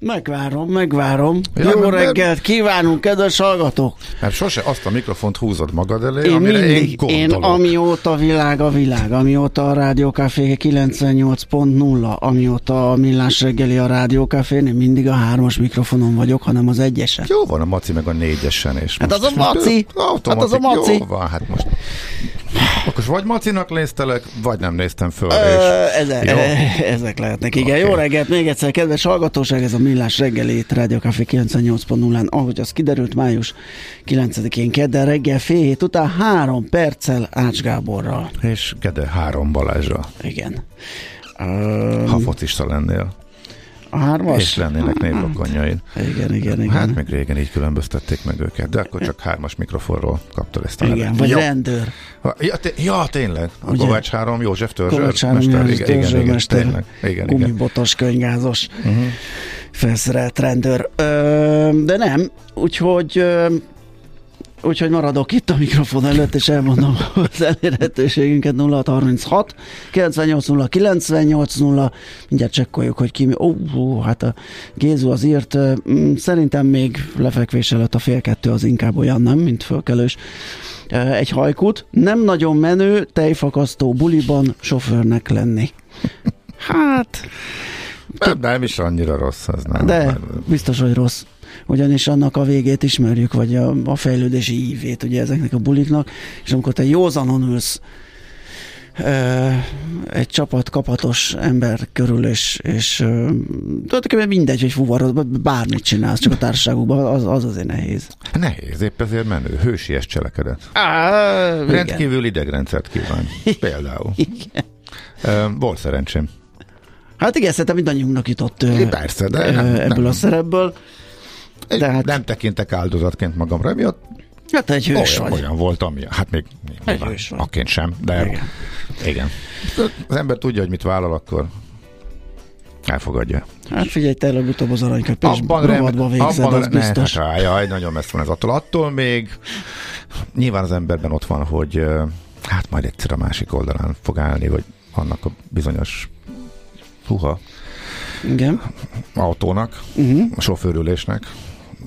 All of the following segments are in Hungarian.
Megvárom, megvárom. Ja, Jó mert- reggelt kívánunk, kedves hallgatók! Mert sose azt a mikrofont húzod magad elé, Én amire mindig, én én gondolok. amióta világ a világ, amióta a Rádiókafé 98.0, amióta a Millás reggeli a Rádiókafén, én mindig a hármas mikrofonon vagyok, hanem az egyesen. Jó van a maci meg a négyesen és Hát most- az a maci. Automatik, Hát az a maci. Jó van, hát most. Akkor vagy macinak néztelek, vagy nem néztem föl. És... Ezek, Jó. ezek lehetnek, igen. Oké. Jó reggelt még egyszer, kedves hallgatóság, ez a Millás reggeli itt Rádiókafé 98.0-án, ahogy az kiderült, május 9-én kedden reggel fél hét után három perccel Ács Gáborral. És Gede három Balázsra, Igen. ha focista lennél, A hármas? és lennének névrokonjaid. Igen, igen, igen. Hát még régen így különböztették meg őket, de akkor csak hármas mikrofonról kaptad ezt a igen, nevet. vagy Jó. rendőr. Ja, té- ja, tényleg. A Ugye? Kovács három József törzsőr. Kovács Három mester, János igen, igen, igen, törzsőmester, tényleg. Igen, gumibotos, könygázos, uh-huh. felszerelt rendőr. Ö, de nem, úgyhogy úgyhogy maradok itt a mikrofon előtt, és elmondom az elérhetőségünket 0636 980 980 mindjárt csekkoljuk, hogy ki mi. Ó, ó, hát a Gézu az írt, mm, szerintem még lefekvés előtt a fél kettő az inkább olyan, nem, mint fölkelős. Egy hajkút, nem nagyon menő, tejfakasztó buliban sofőrnek lenni. Hát, Nem, nem is annyira rossz az, nem. de biztos, hogy rossz. Ugyanis annak a végét ismerjük, vagy a, a fejlődési ívét ugye ezeknek a buliknak, és amikor te józanon ülsz egy csapat kapatos ember körül, és, és tulajdonképpen mindegy, hogy fuvarod, bármit csinálsz, csak a társaságukban, az, az azért nehéz. Nehéz, épp ezért menő, hősies cselekedet. Á, igen. Rendkívül idegrendszert kíván. Például. Igen. Volt szerencsém. Hát igen, szerintem mindannyiunknak jutott ö, Persze, de nem, ebből nem. a szerepből. De hát- Nem tekintek áldozatként magamra, miatt Hát egy hős olyan, vagy. olyan volt, ami, hát még nyilván hős vagy. akként sem, de Igen. igen. Az ember tudja, hogy mit vállal, akkor elfogadja. Hát figyelj, te előbb-utóbb az aranyköpés Abban rovatba végzed, abban az ne- biztos. Hát, jaj, nagyon messze van ez attól. Attól még nyilván az emberben ott van, hogy hát majd egyszer a másik oldalán fog állni, vagy annak a bizonyos puha Igen. autónak, Uh-huh. a sofőrülésnek,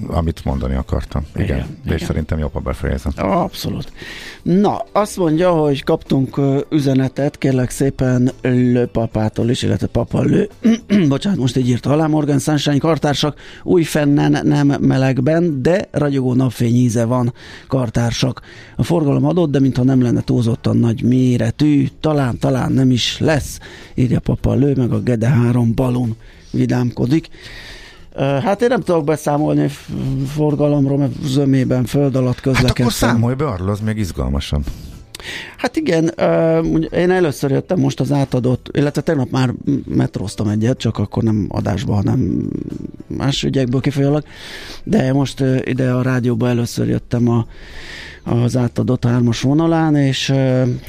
amit mondani akartam. Igen, Igen, igen és szerintem jobb, ha befejezem. Abszolút. Na, azt mondja, hogy kaptunk üzenetet, kérlek szépen Lő papától is, illetve papa Lő. Bocsánat, most így írta alá Morgan Sunshine kartársak, új fennen nem melegben, de ragyogó napfény íze van kartársak. A forgalom adott, de mintha nem lenne túlzottan nagy méretű, talán, talán nem is lesz, írja papa Lő, meg a Gede 3 balon vidámkodik. Hát én nem tudok beszámolni forgalomról, mert zömében föld alatt Hát közlekedtem. akkor számolj be arról, az még izgalmasabb. Hát igen, én először jöttem most az átadott, illetve tegnap már metróztam egyet, csak akkor nem adásba, hanem más ügyekből kifolyólag, de most ide a rádióba először jöttem a az átadott hármas vonalán, és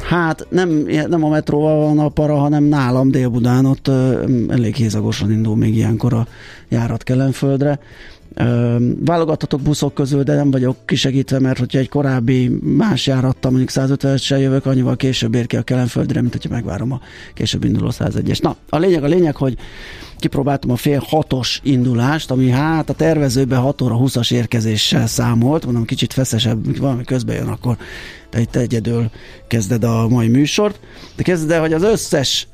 hát nem, nem a metróval van a para, hanem nálam Dél-Budán ott elég hézagosan indul még ilyenkor a járat Kelenföldre. Válogathatok buszok közül, de nem vagyok kisegítve, mert hogyha egy korábbi más járattal, mondjuk 150-essel jövök, annyival később ér ki a Kelenföldre, mint hogyha megvárom a később induló 101-es. Na, a lényeg a lényeg, hogy kipróbáltam a fél hatos indulást, ami hát a tervezőben 6 óra 20-as érkezéssel számolt, mondom kicsit feszesebb, valami közben jön, akkor te itt egyedül kezded a mai műsort, de kezded el, hogy az összes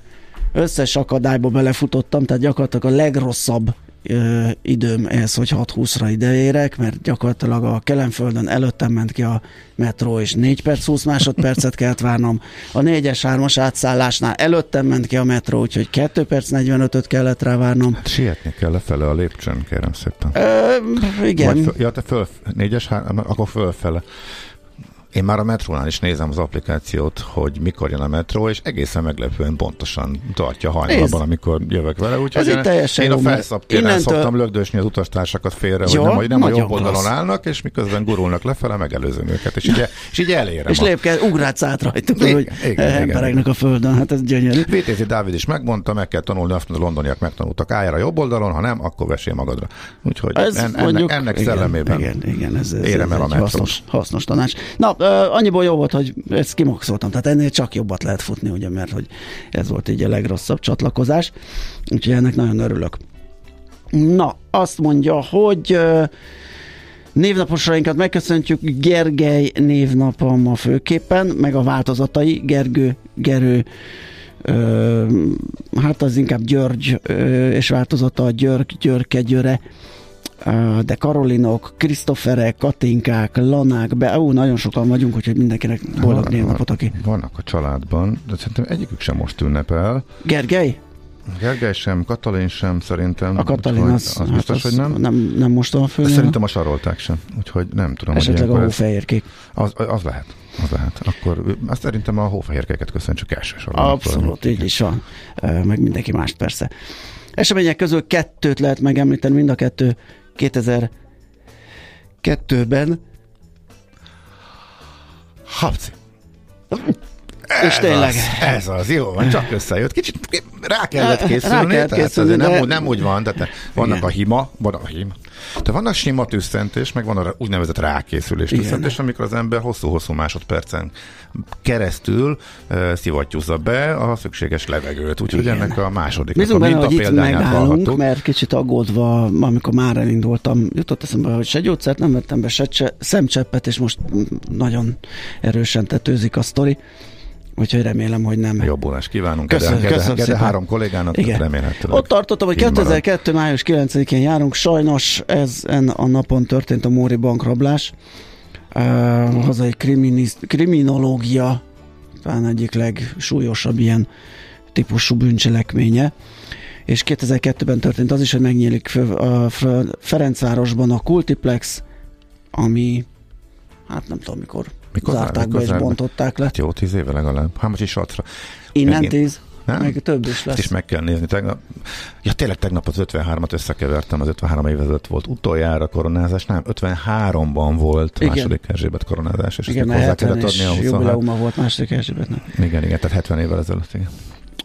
összes akadályba belefutottam, tehát gyakorlatilag a legrosszabb ö, időm ez, hogy 6-20-ra ideérek, mert gyakorlatilag a Kelenföldön előttem ment ki a metró, és 4 perc 20 másodpercet kellett várnom. A 4-es 3-as átszállásnál előttem ment ki a metró, úgyhogy 2 perc 45-öt kellett rá várnom. Hát sietni kell lefele a lépcsőn, kérem szépen. Ö, igen. Vagy ja, te föl, négyes, három, akkor fölfele. Én már a metrónál is nézem az applikációt, hogy mikor jön a metró, és egészen meglepően pontosan tartja hajnalban, amikor jövök vele. Úgyhogy Ez én, teljesen én a felszabtéren innentől- szoktam lögdösni az utastársakat félre, hogy Jó, nem, hogy nem a jobb oldalon klassz. állnak, és miközben gurulnak lefele, megelőzöm őket, és így, és így elérem. És a- lépke, ugrátsz át rajtuk, Igen, hogy igen, igen. a földön, hát ez gyönyörű. VTC Dávid is megmondta, meg kell tanulni, azt a londoniak megtanultak, állj a jobb oldalon, ha nem, akkor vesél magadra. Úgyhogy Ez en, ennek, mondjuk, ennek igen, szellemében Igen, igen, ez, ez, érem ez el a egy metrót. hasznos, hasznos tanács. Na, annyiból jó volt, hogy ezt kimaxoltam, tehát ennél csak jobbat lehet futni, ugye, mert hogy ez volt így a legrosszabb csatlakozás, úgyhogy ennek nagyon örülök. Na, azt mondja, hogy ö, névnaposainkat megköszöntjük, Gergely névnapom a főképpen, meg a változatai, Gergő, Gerő, Ö, hát az inkább György, ö, és változata a György, Györke, Györe, de Karolinok, Krisztoferek, Katinkák, Lanák, be, ó, nagyon sokan vagyunk, úgyhogy mindenkinek boldog névnapot, aki. Vannak a családban, de szerintem egyikük sem most ünnepel. Gergely? Gergely sem, Katalin sem szerintem. A Katalin Úgyhogy az, az biztos, hogy nem. nem. Nem most van a fő. Szerintem a sarolták sem, úgyhogy nem tudom, hogy Esetleg a ilyenkor ez, hófehérkék. az, az lehet. Az lehet. Akkor azt szerintem a hófehérkeket köszöntsük elsősorban. Abszolút, így is van. Meg mindenki mást persze. Események közül kettőt lehet megemlíteni, mind a kettő 2002-ben, Habci. és tényleg. Az, ez az, jó van, csak összejött. Kicsit rá kellett Rá készülni, kellett tehát készülni, azért de- nem, úgy- nem úgy van, tehát vannak Igen. a hima, van a hima. De vannak sima tüsszentés, meg van a úgynevezett rákészülés tüsszentés, amikor az ember hosszú-hosszú másodpercen keresztül uh, szivattyúzza be a szükséges levegőt. Úgyhogy Igen. ennek a második Bízunk a benne, hogy itt megállunk, mert kicsit aggódva, amikor már elindultam, jutott eszembe, hogy se gyógyszert nem vettem be, se cse, szemcseppet, és most nagyon erősen tetőzik a sztori. Úgyhogy remélem, hogy nem. Jobbulást kívánunk. Köszönöm, Kede, köszönöm kede, három kollégának, Igen. remélhetőleg. Ott tartottam, hogy így marad. 2002. május 9-én járunk, sajnos ezen a napon történt a Móri bankrablás. Uh, hazai kriminológia talán egyik legsúlyosabb ilyen típusú bűncselekménye. És 2002-ben történt az is, hogy megnyílik a Ferencvárosban a Kultiplex, ami hát nem tudom mikor, Mikor zárták zár- be és zárták? bontották le. Hát jó, tíz éve legalább. Hámacsi satra. Innen megint- tíz, Nem? meg több is Ezt lesz. is meg kell nézni. Tegnap, ja, tényleg tegnap az 53-at összekevertem, az 53 évvel ezelőtt volt utoljára koronázás, nem, 53-ban volt Igen. második Erzsébet koronázás, és Igen, ezt még hozzá 70 kellett adni a és 23. jubileuma volt második Erzsébetnek. Igen, igen, tehát 70 évvel ezelőtt, igen.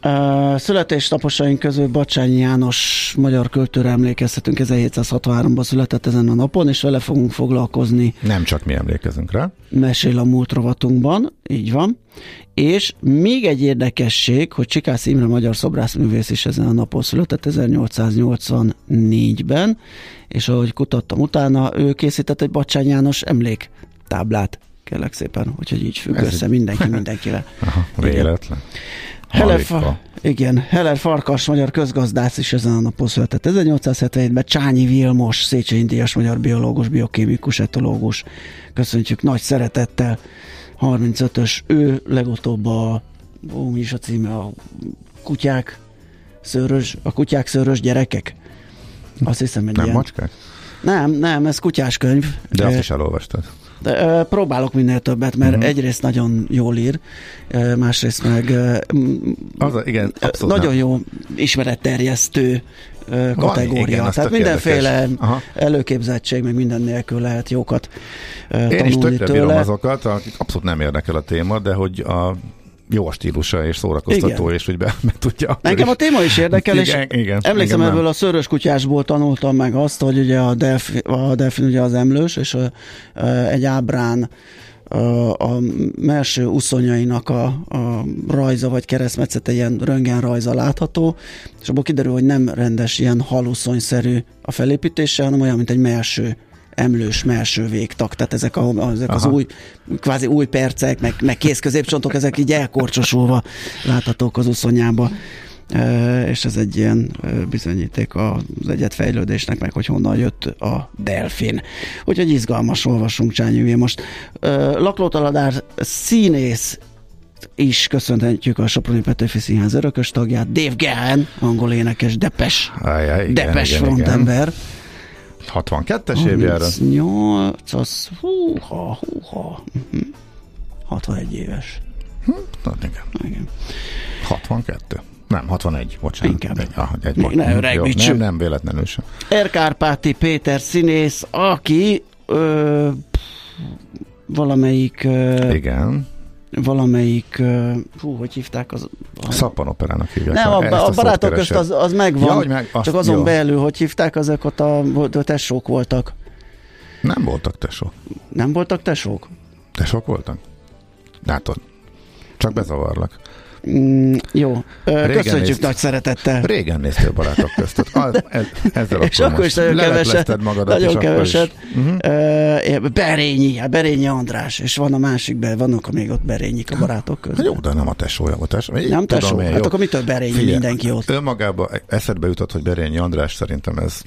Uh, születésnaposaink közül Bacsányi János magyar költőre emlékezhetünk, 1763-ban született ezen a napon, és vele fogunk foglalkozni Nem csak mi emlékezünk rá. Mesél a múlt rovatunkban, így van. És még egy érdekesség, hogy Csikász Imre magyar szobrászművész is ezen a napon született 1884-ben, és ahogy kutattam utána, ő készített egy Bacsányi János emléktáblát, kérlek szépen, úgyhogy így függ Ez össze mindenki mindenkivel. Aha, véletlen. Heller. Fa- igen, Heller Farkas, magyar közgazdász is ezen a napon született. 1877-ben Csányi Vilmos, Széchenyi Díjas, magyar biológus, biokémikus, etológus. Köszöntjük nagy szeretettel. 35-ös, ő legutóbb a, ó, mi is a címe, a kutyák szőrös, a kutyák szőrös gyerekek. Azt hiszem, egy Nem ilyen. macskák? Nem, nem, ez kutyás könyv. De azt is elolvastad. Próbálok minél többet, mert uh-huh. egyrészt nagyon jól ír, másrészt meg Az, igen, nagyon nem. jó ismeretterjesztő ö, Van, kategória. igen, Tehát mindenféle érdekes. Előképzettség, meg minden nélkül lehet jókat Én is tanulni tökre bírom tőle. azokat, akik abszolút nem érdekel a téma, de hogy a jó a stílusa és szórakoztató, Igen. és hogy be, be tudja. Engem a téma is érdekel, és igen, igen, emlékszem ebből nem. a szörös kutyásból tanultam meg azt, hogy ugye a delfin, a delfin ugye az emlős, és a, a, egy ábrán a, melső uszonyainak a, a rajza vagy keresztmetszete ilyen röntgen rajza látható, és abból kiderül, hogy nem rendes ilyen haluszonyszerű a felépítése, hanem olyan, mint egy melső emlős melső végtag, tehát ezek, a, ezek az új, kvázi új percek, meg, meg kész középcsontok, ezek így elkorcsosulva láthatók az uszonyába. E, és ez egy ilyen bizonyíték az egyetfejlődésnek, meg hogy honnan jött a delfin. Úgyhogy izgalmas olvasunk Csányi most. E, Laklótaladár színész is köszönhetjük a Soproni Petőfi Színház örökös tagját, Dave Gahan, angol énekes, Depes, Ajaj, igen, Depes igen, igen. Frontember. 62-es évjára. 38, az húha, húha. Mhm. 61 éves. Na, igen. Igen. 62. Nem, 61, bocsánat. Inkább. Egy, ah, egy, Még ne jó, öregbítsük. nem, nem véletlenül sem. Erkárpáti Péter színész, aki ö, valamelyik ö, Igen. Valamelyik hú, hogy hívták az, a, Szappanoperának hívják. nem, a, a szót barátok közt az, az megvan, Ja, hogy meg, azt, csak azon jó. belül, hogy hívták, azok ott a, a tesók voltak. Nem voltak tesók. Nem voltak tesók? Tesók voltak? Látod. Csak bezavarlak. Mm, jó, Régen köszönjük nézt- nagy szeretettel. Régen néztél barátok között. Az, ez, ezzel és akkor, akkor is nagyon keveset, magadat, nagyon keveset. Is. Uh-huh. Uh, Berényi, hát Berényi András, és van a másik, be, vannak még ott Berényik a barátok között. Jó, de nem a tesója volt. Tesó. Én Nem tudom tesó? én, Hát jó. akkor mitől Berényi Figyelj, mindenki ott? Önmagában eszedbe jutott, hogy Berényi András szerintem ez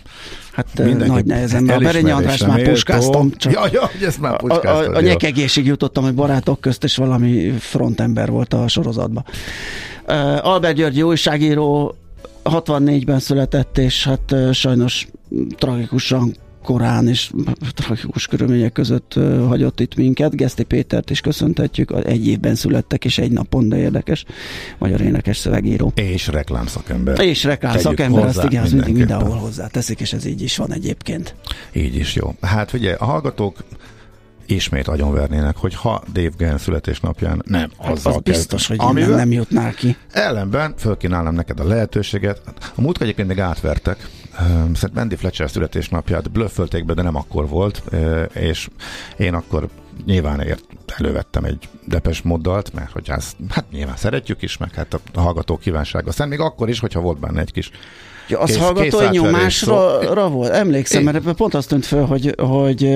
Hát mindenki nagy nehezen, mert a Berényi András már puskáztam. Csak Ja, ja, hogy ezt már a, a, a jó. nyekegésig jutottam, hogy barátok közt, és valami frontember volt a sorozatban. Albert György újságíró 64-ben született, és hát sajnos tragikusan korán és tragikus körülmények között hagyott itt minket. Geszti Pétert is köszöntetjük, egy évben születtek, és egy napon, de érdekes. Magyar énekes szövegíró. És reklámszakember. És reklám Tegyük szakember, azt igen, az mindig mindenhol hozzáteszik, és ez így is van egyébként. Így is jó. Hát figyelj, a hallgatók ismét agyonvernének, hogy ha Dave Gann születésnapján nem azzal Hát Az biztos, kezd- hogy innen amivel nem jutnál ki. ellenben fölkínálnám neked a lehetőséget. A múltkor egyébként még átvertek. Szerintem Andy Fletcher születésnapját blöffölték be, de nem akkor volt, és én akkor nyilván ért, elővettem egy depes moddalt, mert hogy ezt, hát nyilván szeretjük is, meg hát a hallgató kívánsága. Aztán még akkor is, hogyha volt benne egy kis Ja, az Kész- hallgatói átverés nyomásra szó. ra volt. Emlékszem, Én- mert pont azt tűnt föl, hogy, hogy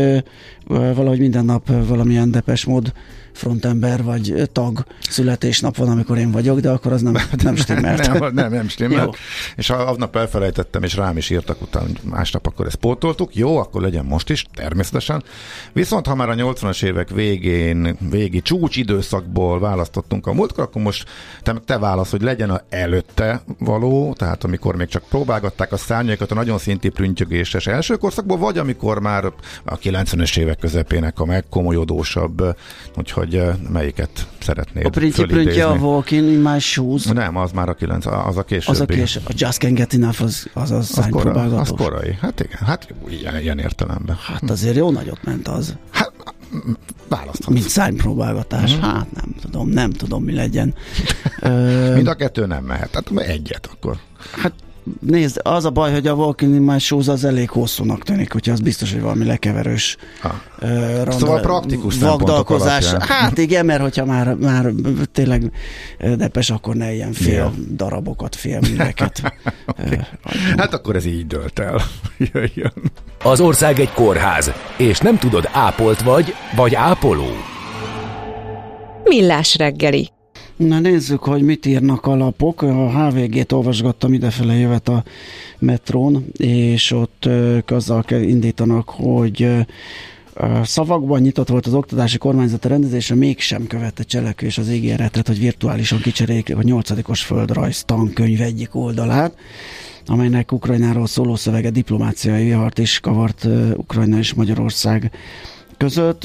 valahogy minden nap valamilyen depes mód frontember vagy tag születésnap van, amikor én vagyok, de akkor az nem, nem stimmelt. nem, nem, nem stimmelt. És aznap elfelejtettem, és rám is írtak utána, hogy másnap akkor ezt pótoltuk. Jó, akkor legyen most is, természetesen. Viszont ha már a 80-as évek végén, végi csúcsidőszakból választottunk a múltkor, akkor most te, te válasz, hogy legyen a előtte való, tehát amikor még csak próbálgatták a szárnyaikat a nagyon szinti prüntjögéses első korszakból, vagy amikor már a 90-es évek közepének a megkomolyodósabb, úgyhogy eh, melyiket szeretnéd A Princi Prüntje a? Walking in my shoes. Nem, az már a 9, az a későbbi. Az a kés, a Just Can Get Enough, az, az a az, kora, az korai. Hát igen, hát ilyen, ilyen értelemben. Hát azért jó nagyot ment az. Hát, választhatsz. Mint szánypróbálgatás. Mhm. Hát nem tudom, nem tudom mi legyen. Mind a kettő nem mehet. Hát egyet akkor. Hát nézd, az a baj, hogy a Walking in My Shoes az elég hosszúnak tűnik, hogyha az biztos, hogy valami lekeverős uh, Szóval praktikus vagdalkozás. Hát igen, mert hogyha már, már tényleg depes, akkor ne ilyen fél Ja. darabokat, fél műveket. Hát akkor ez így dölt el. Jöjjön. Az ország egy kórház, és nem tudod, ápolt vagy, vagy ápoló. Millás reggeli. Na nézzük, hogy mit írnak a lapok. A HVG-t olvasgattam idefele jövet a metrón, és ott azzal indítanak, hogy szavakban nyitott volt az oktatási kormányzat rendezése, mégsem követte cselekvés az ígéretet, hogy virtuálisan kicserélik a nyolcadikos földrajz tankönyv egyik oldalát amelynek Ukrajnáról szóló szövege diplomáciai vihart is kavart Ukrajna és Magyarország között.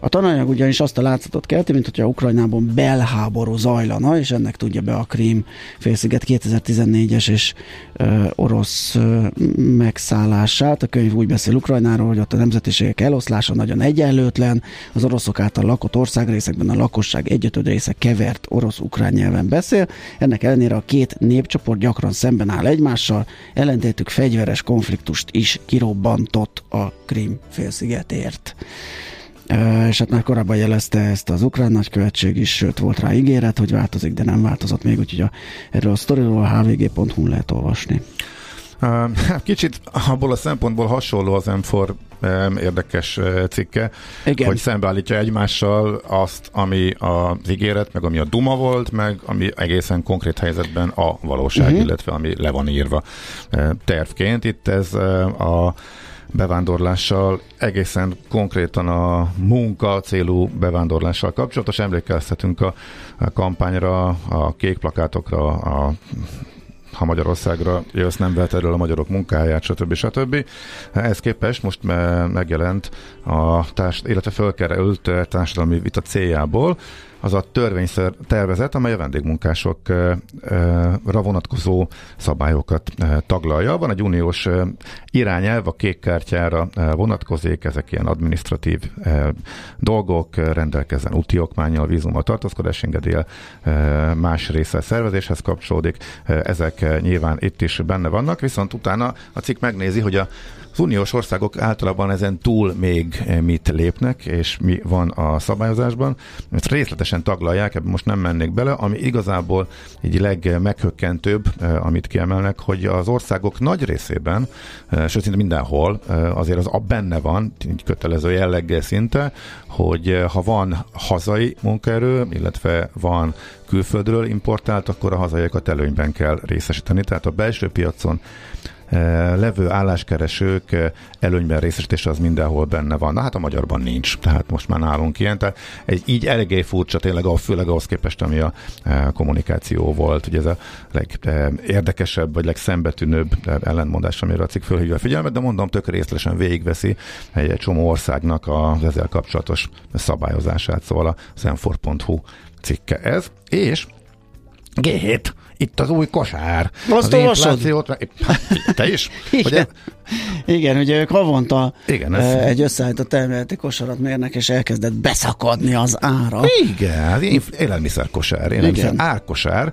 A tananyag ugyanis azt a látszatot kelti, mint hogyha Ukrajnában belháború zajlana, és ennek tudja be a Krím félsziget 2014-es és orosz megszállását. A könyv úgy beszél Ukrajnáról, hogy ott a nemzetiségek eloszlása nagyon egyenlőtlen, az oroszok által lakott országrészekben a lakosság egyötöd része kevert orosz-ukrán nyelven beszél. Ennek ellenére a két népcsoport gyakran szemben áll egymással, ellentétük fegyveres konfliktust is kirobbantott a Krím félszigetért. És hát már korábban jelezte ezt az ukrán nagykövetség is, sőt volt rá ígéret, hogy változik, de nem változott még, úgyhogy a, erről a sztoriról a hvg.hu lehet olvasni. Kicsit abból a szempontból hasonló az M4 érdekes cikke, Igen. hogy szembeállítja egymással azt, ami az ígéret, meg ami a duma volt, meg ami egészen konkrét helyzetben a valóság, uh-huh. illetve ami le van írva tervként. Itt ez a bevándorlással, egészen konkrétan a munka célú bevándorlással kapcsolatos. Emlékeztetünk a, a kampányra, a kék plakátokra, a ha Magyarországra jössz, nem vehet erről a magyarok munkáját, stb. stb. Ehhez képest most megjelent a társ, illetve fölkerült társadalmi vita céljából az a törvényszer tervezet, amely a vendégmunkásokra vonatkozó szabályokat taglalja. Van egy uniós irányelv, a kék kártyára vonatkozik, ezek ilyen administratív dolgok, rendelkezzen úti okmányjal, vízummal, tartózkodás engedélye, más része szervezéshez kapcsolódik, ezek nyilván itt is benne vannak, viszont utána a cikk megnézi, hogy a az uniós országok általában ezen túl még eh, mit lépnek, és mi van a szabályozásban. Ezt részletesen taglalják, ebben most nem mennék bele, ami igazából így legmeghökkentőbb, eh, amit kiemelnek, hogy az országok nagy részében, eh, sőt szinte mindenhol, azért az a benne van, kötelező jelleggel szinte, hogy ha van hazai munkaerő, illetve van külföldről importált, akkor a hazaiakat előnyben kell részesíteni. Tehát a belső piacon levő álláskeresők előnyben részesítése az mindenhol benne van. Na hát a magyarban nincs, tehát most már nálunk ilyen. Tehát egy, így eléggé furcsa tényleg, főleg ahhoz képest, ami a kommunikáció volt. Ugye ez a legérdekesebb, vagy legszembetűnőbb ellentmondás, amire a cikk fölhívja a figyelmet, de mondom, tök részletesen végigveszi egy, egy csomó országnak az ezzel kapcsolatos szabályozását, szóval a zenfor.hu cikke ez, és G7 itt az új kosár. Azt olvasod? Te is? Igen. Ugye? Igen, ugye ők havonta Igen, ez... egy összeállított elméleti kosarat mérnek, és elkezdett beszakadni az ára. Igen, élelmiszerkosár, élelmiszer árkosár.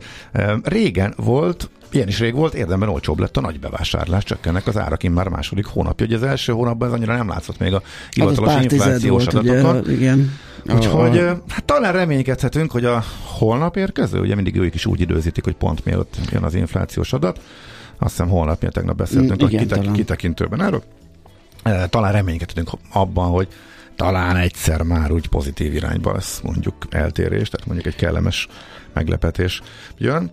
Régen volt Ilyen is rég volt, érdemben olcsóbb lett a nagy bevásárlás, csökkennek az árak már a második hónapja. Ugye az első hónapban ez annyira nem látszott még a hivatalos hát inflációs adatokon. Ugye, igen. Úgyhogy uh, hát talán reménykedhetünk, hogy a holnap érkező, ugye mindig ők is úgy időzítik, hogy pont mielőtt jön az inflációs adat. Azt hiszem holnap, mi tegnap beszéltünk mm, igen, a kitek- kitekintőben erről. Talán reménykedhetünk abban, hogy talán egyszer már úgy pozitív irányba lesz mondjuk eltérés, tehát mondjuk egy kellemes meglepetés jön.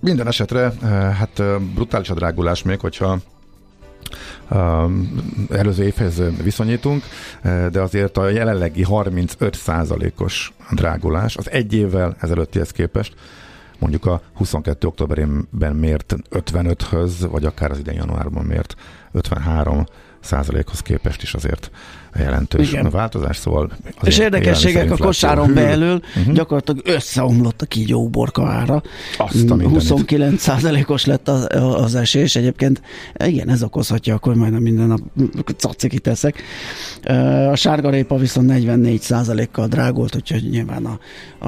Minden esetre, hát brutális a drágulás még, hogyha előző évhez viszonyítunk, de azért a jelenlegi 35%-os drágulás az egy évvel ezelőttihez képest mondjuk a 22. októberében mért 55-höz, vagy akár az idén januárban mért 53 százalékhoz képest is azért jelentős Igen. változás, szóval... És érdekességek a kosáron hű. belül uh-huh. gyakorlatilag összeomlott a kígyó borka ára. Azt a 29 százalékos lett az, az esés. Egyébként igen, ez okozhatja, akkor majd minden nap cacikit teszek. A sárgarépa viszont 44 százalékkal drágult, úgyhogy nyilván a,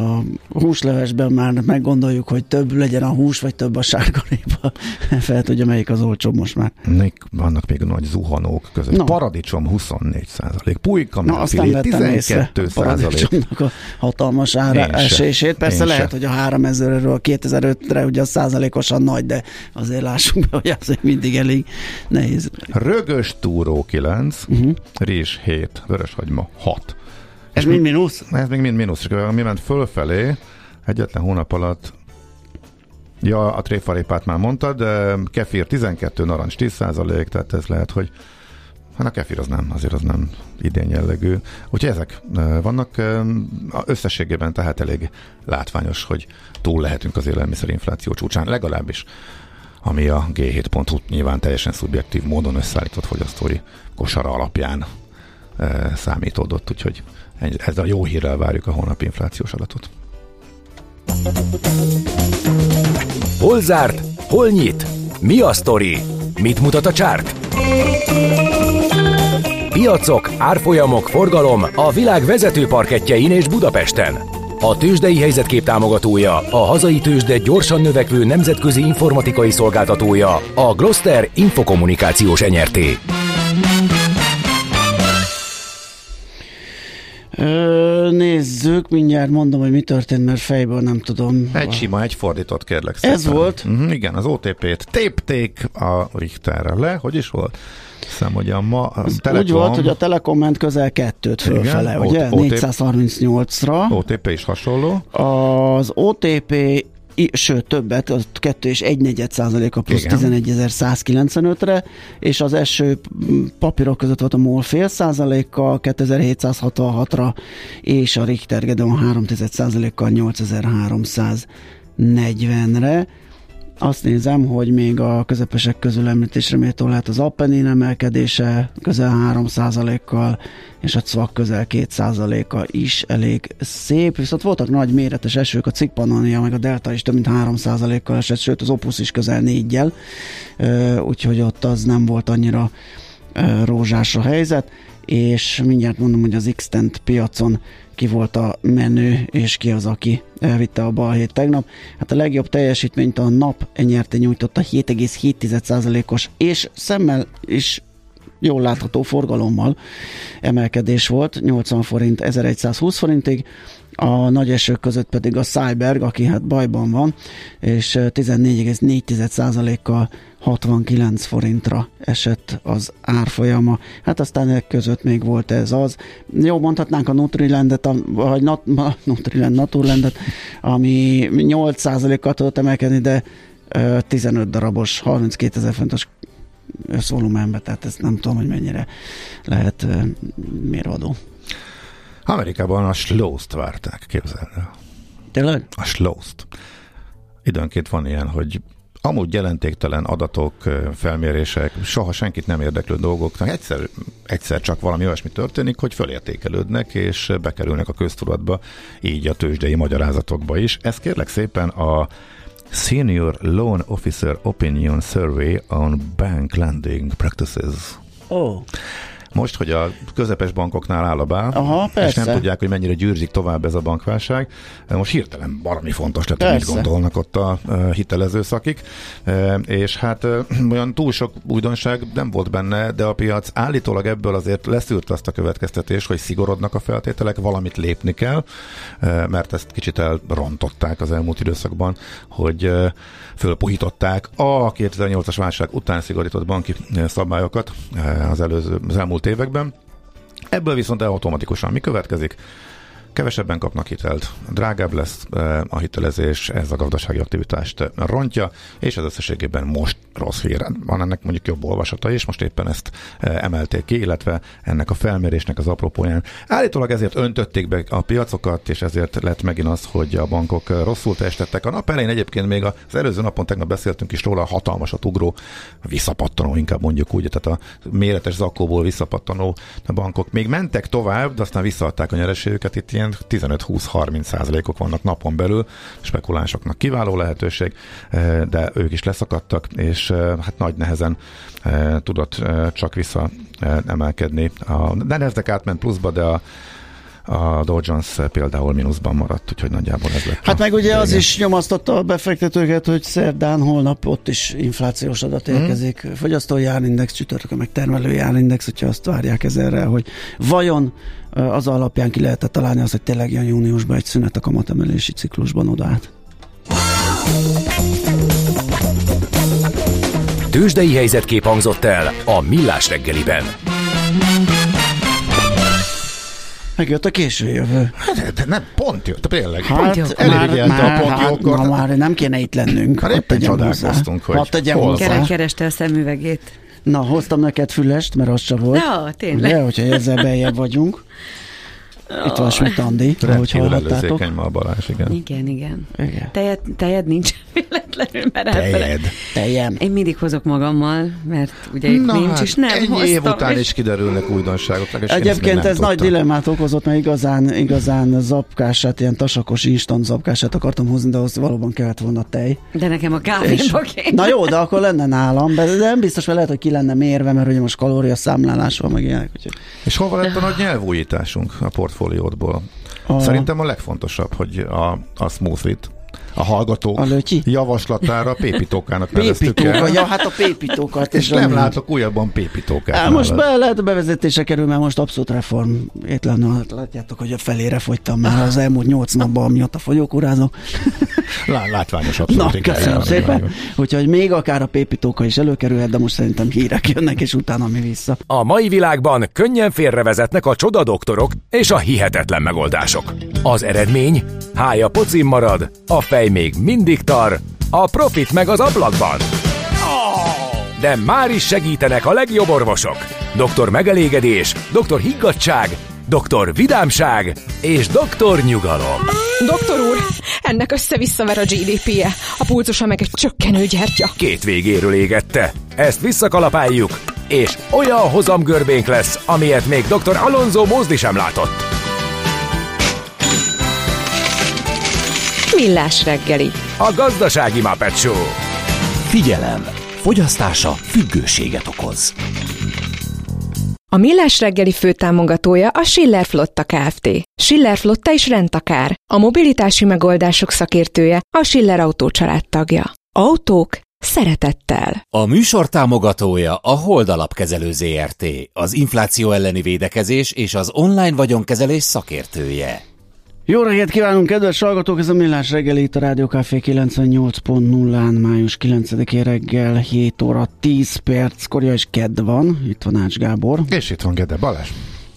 a húslevesben már meggondoljuk, hogy több legyen a hús, vagy több a sárgarépa. Fel tudja, melyik az olcsóbb most már. Még vannak még nagy zuhanók között. No. Paradicsom 24 százalék százalék. Pulyka Na, filé 12 százalék. a hatalmas ára esését. Persze Én lehet, se. hogy a 3000-ről 2005-re ugye a százalékosan nagy, de azért lássuk be, hogy azért mindig elég nehéz. Rögös túró 9, uh-huh. rizs 7, vöröshagyma 6. Ez mind mínusz? Ez még mind mínusz. Mi ment fölfelé, egyetlen hónap alatt Ja, a tréfarépát már mondtad, de kefir 12, narancs 10 százalék, tehát ez lehet, hogy Hát a kefir az nem, azért az nem idén jellegű. Úgyhogy ezek vannak összességében tehát elég látványos, hogy túl lehetünk az élelmiszerinfláció csúcsán, legalábbis ami a G7.hu nyilván teljesen szubjektív módon összeállított fogyasztói kosara alapján e, számítódott, úgyhogy ez a jó hírrel várjuk a holnapi inflációs adatot. Hol zárt? Hol nyit? Mi a sztori? Mit mutat a csárt? Piacok, árfolyamok, forgalom a világ vezető parketjein és Budapesten. A tőzsdei helyzetkép támogatója, a hazai tőzsde gyorsan növekvő nemzetközi informatikai szolgáltatója, a Gloster Infokommunikációs Enyerté. Ö, nézzük, mindjárt mondom, hogy mi történt, mert fejből nem tudom. Egy sima, egy fordított, kérlek szépen. Ez volt? Uh-huh, igen, az OTP-t tépték a Richterre le. Hogy is volt? Hiszem, hogy a ma a Telekom... Úgy volt, hogy a Telekom ment közel kettőt fölfele, igen, ugye? OTP... 438-ra. OTP is hasonló. Az OTP sőt többet, az 2 és 1 negyed százaléka plusz 11.195-re, és az első papírok között volt a MOL fél százalékkal 2766-ra, és a Richter Gedeon 3 százalékkal 8340-re. Azt nézem, hogy még a közepesek közül említésre méltó lehet az Appenin emelkedése közel 3%-kal, és a CVAK közel 2%-a is elég szép, viszont voltak nagy méretes esők, a Cikpannonia meg a Delta is több mint 3%-kal esett, sőt az Opus is közel 4-jel, úgyhogy ott az nem volt annyira rózsás a helyzet, és mindjárt mondom, hogy az x piacon ki volt a menő, és ki az, aki elvitte a balhét tegnap. Hát a legjobb teljesítményt a nap enyerte nyújtotta 7,7%-os, és szemmel is jól látható forgalommal emelkedés volt, 80 forint 1120 forintig, a nagy esők között pedig a Cyberg, aki hát bajban van, és 14,4%-kal 69 forintra esett az árfolyama. Hát aztán ezek között még volt ez az. Jó, mondhatnánk a Nutrilandet, vagy nat, Nutriland, Naturlandet, ami 8%-kal tudott emelkedni, de 15 darabos, 32 ezer fontos összvolumenbe, tehát ezt nem tudom, hogy mennyire lehet mérvadó. Amerikában a Slow-t várták, képzelni. Tényleg? A Slow-t. Időnként van ilyen, hogy amúgy jelentéktelen adatok, felmérések, soha senkit nem érdeklő dolgoknak egyszer, egyszer csak valami olyasmi történik, hogy fölértékelődnek és bekerülnek a köztudatba, így a tőzsdei magyarázatokba is. Ez kérlek szépen a Senior Loan Officer Opinion Survey on Bank Lending Practices. Oh. Most, hogy a közepes bankoknál áll a bár, Aha, és nem tudják, hogy mennyire győrzik tovább ez a bankválság, most hirtelen valami fontos lett, mit gondolnak ott a hitelező szakik, és hát olyan túl sok újdonság nem volt benne, de a piac állítólag ebből azért leszűrt azt a következtetés, hogy szigorodnak a feltételek, valamit lépni kell, mert ezt kicsit elrontották az elmúlt időszakban, hogy fölpuhították a 2008-as válság után szigorított banki szabályokat az, előző, az elmúlt években. Ebből viszont automatikusan mi következik? Kevesebben kapnak hitelt, drágább lesz eh, a hitelezés, ez a gazdasági aktivitást rontja, és ez összességében most rossz hír. Van ennek mondjuk jobb olvasata is, most éppen ezt eh, emelték ki, illetve ennek a felmérésnek az apropóján. Állítólag ezért öntötték be a piacokat, és ezért lett megint az, hogy a bankok eh, rosszul testettek. A nap elején egyébként még az előző napon tegnap beszéltünk is róla a hatalmasat ugró, visszapattanó inkább mondjuk úgy, tehát a méretes zakóból visszapattanó bankok még mentek tovább, de aztán visszaadták a nyereségüket, itt ilyen ilyen 15-20-30 százalékok vannak napon belül, spekulánsoknak kiváló lehetőség, eh, de ők is leszakadtak, és eh, hát nagy nehezen eh, tudott csak vissza emelkedni. A, de Nasdaq átment pluszba, de a a Dow Jones például mínuszban maradt, úgyhogy nagyjából ez lett. Hát meg ugye az is nyomasztotta a befektetőket, hogy szerdán, holnap ott is inflációs adat mhm. érkezik. Mm. Fogyasztói árindex, csütörtökön meg termelői árindex, hogyha azt várják ezerre, hogy vajon az alapján ki lehetett találni az, hogy tényleg jön júniusban egy szünet a kamatemelési ciklusban odaát. Tőzsdei helyzetkép hangzott el a Millás reggeliben. Megjött a késő jövő. Hát, de nem, pont jött, tényleg. Hát, pont már, már, a pont hát, na, már nem kéne itt lennünk. Hát éppen csodálkoztunk, hogy hol van. Kereste a szemüvegét. Na, hoztam neked fülest, mert az sem volt. Ja, tényleg. Ugye, hogyha ezzel beljebb vagyunk. Itt van Schmidt Andi, ahogy előzékeny ma a Balázs, igen. Igen, igen. Igen. Tejed, tejed nincs véletlenül, mert Tejed. Tejem. Én mindig hozok magammal, mert ugye itt nincs, és nem ennyi hoztam. év után és- is kiderülnek újdonságok. még Egyébként ez nagy tudtam. dilemmát okozott, mert igazán, igazán zapkását, ilyen tasakos instant zapkását akartam hozni, de az valóban kellett volna tej. De nekem a És- kávémba kéne. Na jó, de akkor lenne nálam, de de nem biztos, hogy lehet, hogy ki lenne mérve, mert ugye most kalóriaszámlálás van, meg ilyenek. Úgyhogy És hol lett a nagy nyelvújításunk a portfóliódból? a, Szerintem a legfontosabb, hogy a, a smoothie-t a hallgatók A lötyi? javaslatára pépitókának neveztük el. ja, hát a pépitókat. És nem látok újabban pépitókát. Á, most be lehet a bevezetése kerül, mert most abszolút reform étlen. Hát Látjátok, hogy a felére fogytam már az elmúlt nyolc napban, amióta fogyókúrázok. Lá- látványos Na, abszolút. igen, köszönöm szépen. Úgyhogy még akár a pépitóka is előkerülhet, de most szerintem hírek jönnek, és utána mi vissza. A mai világban könnyen félrevezetnek a csoda doktorok és a hihetetlen megoldások. Az eredmény? Hája pocim marad, a fej még mindig tar, a profit meg az ablakban. De már is segítenek a legjobb orvosok. Doktor megelégedés, doktor higgadság, doktor vidámság és doktor nyugalom. Doktor úr, ennek össze-visszaver a GDP-je, a pulcosa meg egy csökkenő gyertya. Két végéről égette. Ezt visszakalapáljuk, és olyan hozamgörbénk lesz, amilyet még dr. Alonso Mózdi sem látott. Millás reggeli. A gazdasági Muppet Show. Figyelem! Fogyasztása függőséget okoz. A Millás reggeli főtámogatója a Schiller Flotta Kft. Schiller Flotta is rendtakár. A mobilitási megoldások szakértője a Schiller Autó tagja. Autók szeretettel. A műsor támogatója a Hold Alapkezelő ZRT, az infláció elleni védekezés és az online vagyonkezelés szakértője. Jó reggelt kívánunk, kedves hallgatók! Ez a Millás reggeli itt a Rádió Café 98.0-án, május 9-én reggel 7 óra 10 perc, korja és kedd van. Itt van Ács Gábor. És itt van Gede Balázs.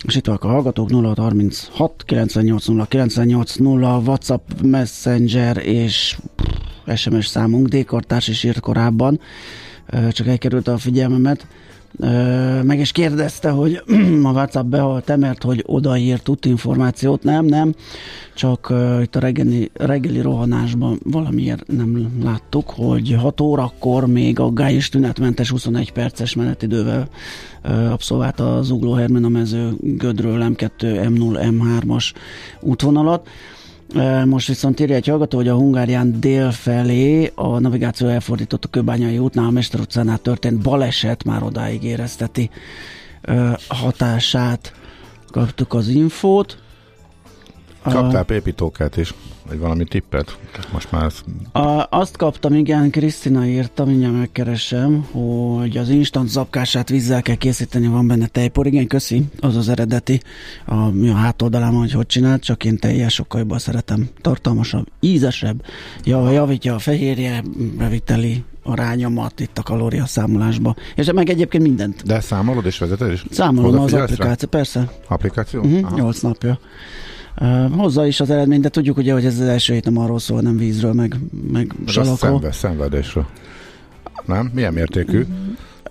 És itt vannak a hallgatók 0636 980 980 WhatsApp, Messenger és SMS számunk. D-kartárs is írt korábban, csak elkerült a figyelmemet. Meg is kérdezte, hogy a WhatsApp behalt-e, mert hogy odaírt útinformációt. Nem, nem, csak itt a reggeli, reggeli rohanásban valamiért nem láttuk, hogy 6 órakor még a gály és tünetmentes 21 perces menetidővel uh, abszolválta az Ugló Hermina mező Gödről M2, M0, M3-as útvonalat. Most viszont írja egy hallgató, hogy a Hungárián dél felé a navigáció elfordított a Kőbányai útnál, a Mester utcánál történt baleset már odáig érezteti hatását. Kaptuk az infót. Kaptál pépitókát is, vagy valami tippet? Most már ez A, azt kaptam, igen, Krisztina írta, mindjárt megkeresem, hogy az instant zapkását vízzel kell készíteni, van benne tejpor. Igen, köszi, az az eredeti. A, mi a hátoldalán, hogy hogy csinált, csak én teljes sokkal jobban szeretem. Tartalmasabb, ízesebb, ja, javítja a fehérje beviteli arányomat itt a kalóriaszámolásba. És meg egyébként mindent. De számolod és vezeted is? Számolom az rá? applikáció, persze. Applikáció? Uh-huh, Aha. 8 napja. Hozza is az eredményt, de tudjuk ugye, hogy ez az első hét nem arról szól, nem vízről, meg, meg salakról. szenved, szenvedésről. Nem? Milyen mértékű?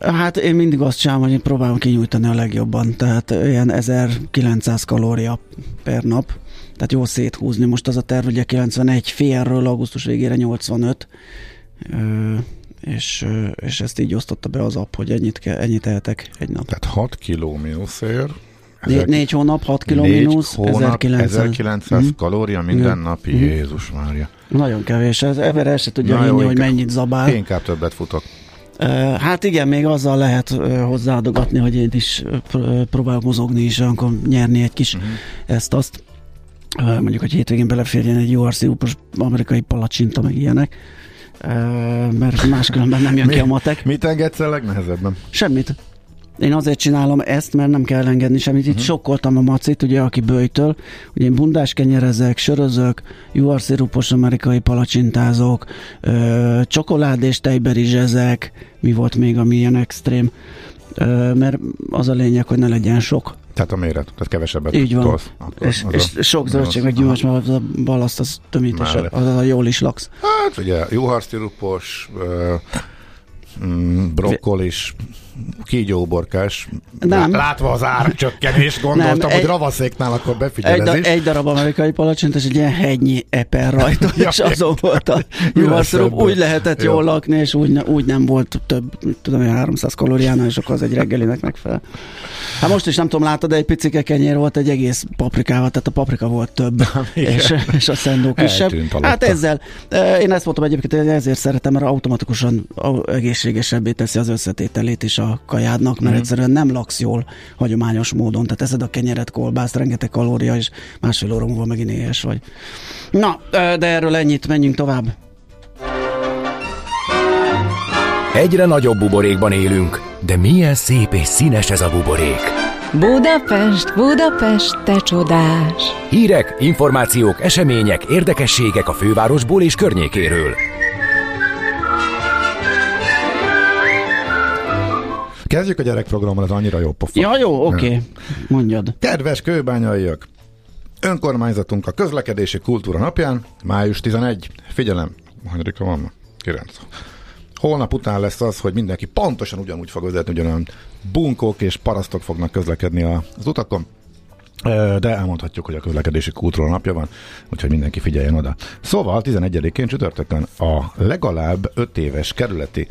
Hát én mindig azt csinálom, hogy én próbálom kinyújtani a legjobban, tehát ilyen 1900 kalória per nap, tehát jó széthúzni. Most az a terv, ugye 91 félről augusztus végére 85, ö, és, és ezt így osztotta be az app, hogy ennyit, kell, ennyit ehetek egy nap. Tehát 6 kiló mínuszér. Né, négy hónap, 6 kg négy mínusz, hónap, 1900. 1900 Mhm. kalória minden Mhm. napi. Mhm. Jézus Mária. Nagyon kevés, ez ember el se tudja Na jó, hinni, hogy inkább- mennyit zabál. Inkább többet futok. Hát igen, még azzal lehet hozzáadogatni, hogy én is próbálok mozogni is, akkor nyerni egy kis Mhm. ezt-azt. Mondjuk, hogy hétvégén beleférjen egy URC upos amerikai palacsinta, meg ilyenek. Mert máskülönben nem jön Mi? ki a matek. Mit engedsz a legnehezebben? Semmit. Én azért csinálom ezt, mert nem kell engedni semmit. Itt Mhm. sokkoltam a macit, ugye, aki bőjtől. Ugye én bundás kenyerezek, sörözök, juharszirupos amerikai palacsintázok, ö, csokolád és tejberizsezek, mi volt még, ami ilyen extrém. Ö, mert az a lényeg, hogy ne legyen sok. Tehát a méret, tehát kevesebbet Így van. tolsz. És, az és a- sok zöldség, meg gyümölcs, mert az a balaszt, az tömítés, Mellett. az a jól is laksz. Hát ugye juharsztirupos, ö, mm, brokkolis, kígyóborkás. Nem. Látva az árcsökkenés, gondoltam, nem, hogy egy, ravaszéknál akkor befigyel egy, is. Egy darab amerikai palacsint, és egy ilyen hegynyi eper rajta, ja, és azon volt a juhaszrup. Úgy lehetett jól lakni, és úgy, úgy nem volt több, tudom, 300 kalóriánál, és akkor az egy reggelinek megfelel. Hát most is nem tudom, látod, de egy picike kenyér volt egy egész paprikával, tehát a paprika volt több, és, és a szendó kisebb. Hát ezzel, eh, én ezt mondtam egyébként, hogy ezért szeretem, mert automatikusan egészségesebbé teszi az összetételét is a kajádnak, mert mm. egyszerűen nem laksz jól hagyományos módon. Tehát eszed a kenyeret, kolbászt, rengeteg kalória, és másfél óra múlva megint éhes vagy. Na, de erről ennyit, menjünk tovább. Egyre nagyobb buborékban élünk, de milyen szép és színes ez a buborék. Budapest, Budapest, te csodás! Hírek, információk, események, érdekességek a fővárosból és környékéről. Kezdjük a gyerekprogrammal, az annyira jó pofa. Ja, jó, oké. Okay. Mondjad. Kedves kőbányaiak! Önkormányzatunk a közlekedési kultúra napján, május 11. Figyelem, hanyadikra van ma? 9. Holnap után lesz az, hogy mindenki pontosan ugyanúgy fog vezetni, ugyanolyan bunkók és parasztok fognak közlekedni az utakon. De elmondhatjuk, hogy a közlekedési kultúra napja van, úgyhogy mindenki figyeljen oda. Szóval 11-én csütörtökön a legalább 5 éves kerületi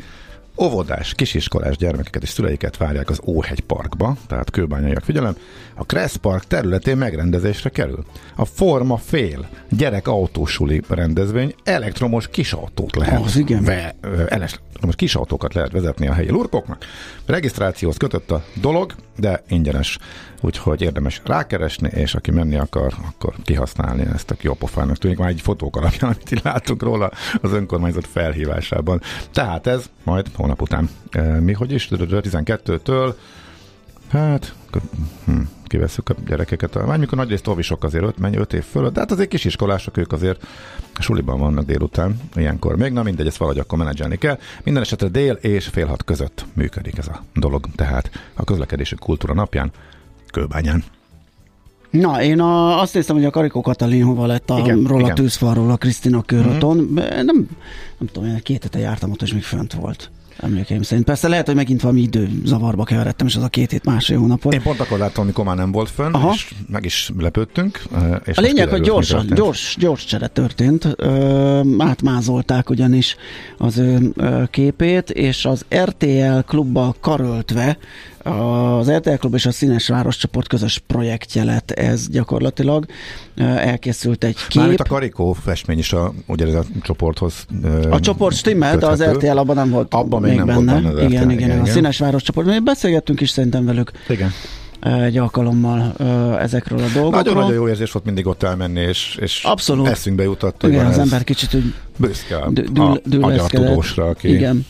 óvodás, kisiskolás gyermekeket és szüleiket várják az Óhegy Parkba, tehát kőbányaiak figyelem, a Kressz Park területén megrendezésre kerül. A Forma Fél gyerek autósuli rendezvény elektromos kisautót lehet. Az igen. Ve, elektromos kisautókat lehet vezetni a helyi lurkoknak. Regisztrációhoz kötött a dolog, de ingyenes. Úgyhogy érdemes rákeresni, és aki menni akar, akkor kihasználni ezt a kiopofának. Tűnik már egy fotók alapján, amit látunk róla az önkormányzat felhívásában. Tehát ez majd hónap után. E, mi hogy is? 12-től Hát, hm, kiveszük a gyerekeket. Már mikor nagy részt tovisok azért 5, mennyi 5 év fölött, de hát azért kisiskolások ők azért suliban vannak délután, ilyenkor még, na mindegy, ezt valahogy akkor menedzselni kell. Minden esetre dél és fél hat között működik ez a dolog, tehát a közlekedési kultúra napján Kőbányán. Na, én a, azt néztem, hogy a Karikó Katalin hova lett a, igen, róla igen. tűzfalról a Krisztina körúton. Mm-hmm. Nem, nem tudom, én két hete jártam ott, és még fönt volt emlékeim szerint. Persze lehet, hogy megint valami idő zavarba keveredtem, és az a két hét másfél hónap volt. Én pont akkor láttam, amikor már nem volt fönn, Aha. és meg is lepődtünk. És a lényeg, hogy gyorsan, gyors, gyors csere történt. Ö, átmázolták ugyanis az ő képét, és az RTL klubbal karöltve az RTL Klub és a Színes Város csoport közös projektje lett ez gyakorlatilag. Elkészült egy kép. Mármint a Karikó festmény is a, ugye ez a csoporthoz A csoport stimmel, de az RTL abban nem volt abban még, még nem benne. Volt benne igen, igen, igen, a Színes Város csoport. Mi beszélgettünk is szerintem velük. Igen egy alkalommal ezekről a dolgokról. Nagyon-nagyon jó érzés volt mindig ott elmenni, és, és Abszolút. eszünkbe jutott. Igen, az ember kicsit úgy büszke a, dül, a magyar tudósra, aki Igen.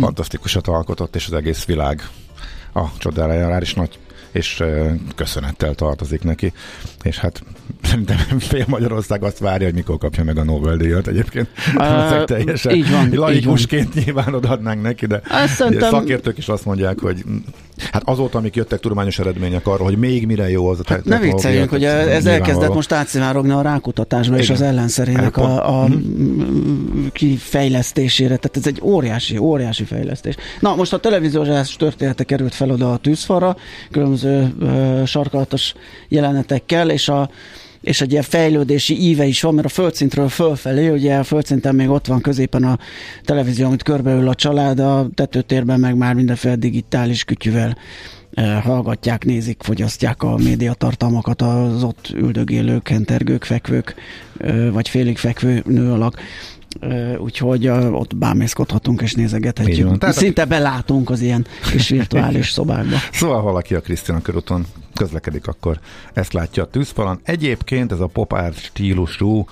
fantasztikusat alkotott, és az egész világ a csodára jár, és nagy és köszönettel tartozik neki. És hát szerintem fél Magyarország azt várja, hogy mikor kapja meg a Nobel-díjat egyébként. Uh, teljesen így van, laikusként így van. nyilván odaadnánk neki, de szerintem... szakértők is azt mondják, hogy hát azóta, amik jöttek tudományos eredmények arra, hogy még mire jó az a hát Ne vicceljünk, hogy ez elkezdett most átszivárogni a rákutatásba Igen. és az ellenszerének a, a hmm. kifejlesztésére, tehát ez egy óriási, óriási fejlesztés. Na, most a televíziós története került fel oda a tűzfalra, különböző uh, sarkalatos jelenetekkel, és a és egy ilyen fejlődési íve is van, mert a földszintről fölfelé, ugye a földszinten még ott van középen a televízió, amit körbeül a család, a tetőtérben meg már mindenféle digitális kütyüvel hallgatják, nézik, fogyasztják a médiatartalmakat az ott üldögélők, hentergők, fekvők, vagy félig fekvő nő alak. Úgyhogy ott bámészkodhatunk és nézegethetjük. Tehát Szinte belátunk az ilyen kis virtuális szobákba. Szóval valaki a Krisztina körúton közlekedik, akkor ezt látja a tűzfalon. Egyébként ez a pop art stílusú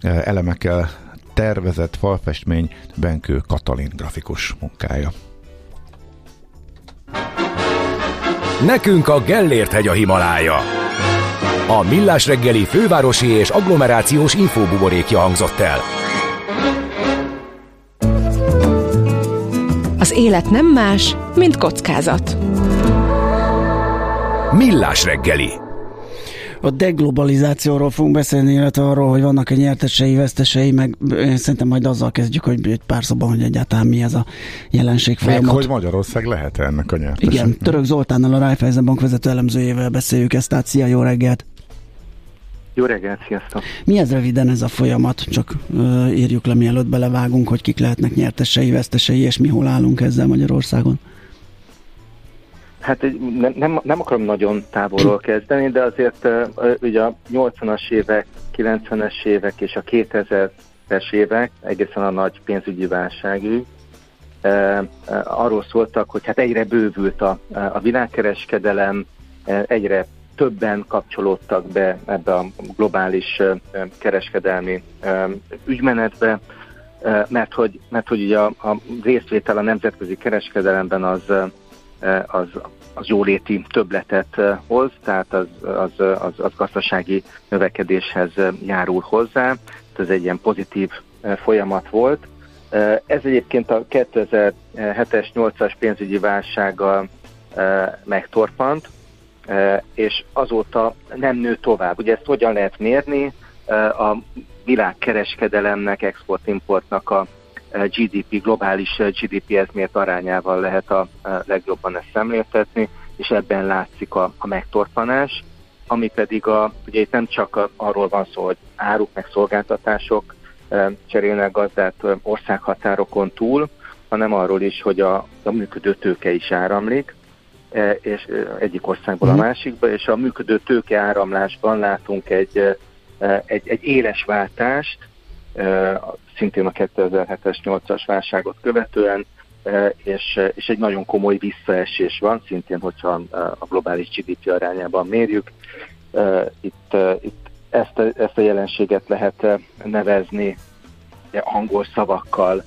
elemekkel tervezett falfestmény Benkő Katalin grafikus munkája. Nekünk a Gellért hegy a Himalája. A Millás reggeli fővárosi és agglomerációs infóbuborékja hangzott el. Az élet nem más, mint kockázat. Millás reggeli A deglobalizációról fogunk beszélni, illetve arról, hogy vannak-e nyertesei, vesztesei, meg én szerintem majd azzal kezdjük, hogy egy pár szóban, hogy egyáltalán mi ez a jelenség folyamat. Meg, hogy Magyarország lehet -e ennek a nyertese. Igen, Török Zoltánnal, a Raiffeisen Bank vezető elemzőjével beszéljük ezt, tehát szia, jó reggelt! Jó reggelt, sziasztok! Mi ez röviden ez a folyamat? Csak uh, írjuk le, mielőtt belevágunk, hogy kik lehetnek nyertesei, vesztesei, és mi hol állunk ezzel Magyarországon. Hát nem, nem, nem akarom nagyon távolról kezdeni, de azért ugye a 80-as évek, 90-es évek és a 2000-es évek, egészen a nagy pénzügyi válságű, uh, arról szóltak, hogy hát egyre bővült a, a világkereskedelem, egyre többen kapcsolódtak be ebbe a globális kereskedelmi ügymenetbe, mert hogy, mert hogy ugye a, a részvétel a nemzetközi kereskedelemben az, az, az jóléti többletet hoz, tehát az, az, az, az gazdasági növekedéshez járul hozzá. Ez egy ilyen pozitív folyamat volt. Ez egyébként a 2007-es, 8-as pénzügyi válsággal megtorpant, és azóta nem nő tovább. Ugye ezt hogyan lehet mérni? A világkereskedelemnek, export-importnak a GDP, globális GDP-hez mért arányával lehet a legjobban ezt szemléltetni, és ebben látszik a, a megtorpanás, ami pedig a, ugye itt nem csak arról van szó, hogy áruk meg szolgáltatások cserélnek gazdát országhatárokon túl, hanem arról is, hogy a, a működő tőke is áramlik, és e, egyik országból a mhm. másikba, és a működő tőkeáramlásban látunk egy, e, egy, egy éles váltást, szintén a 2007-es 8-as válságot követően, és, és egy nagyon komoly visszaesés van, szintén, hogyha a globális GDP arányában mérjük. Itt, itt ezt, a, ezt a jelenséget lehet nevezni angol szavakkal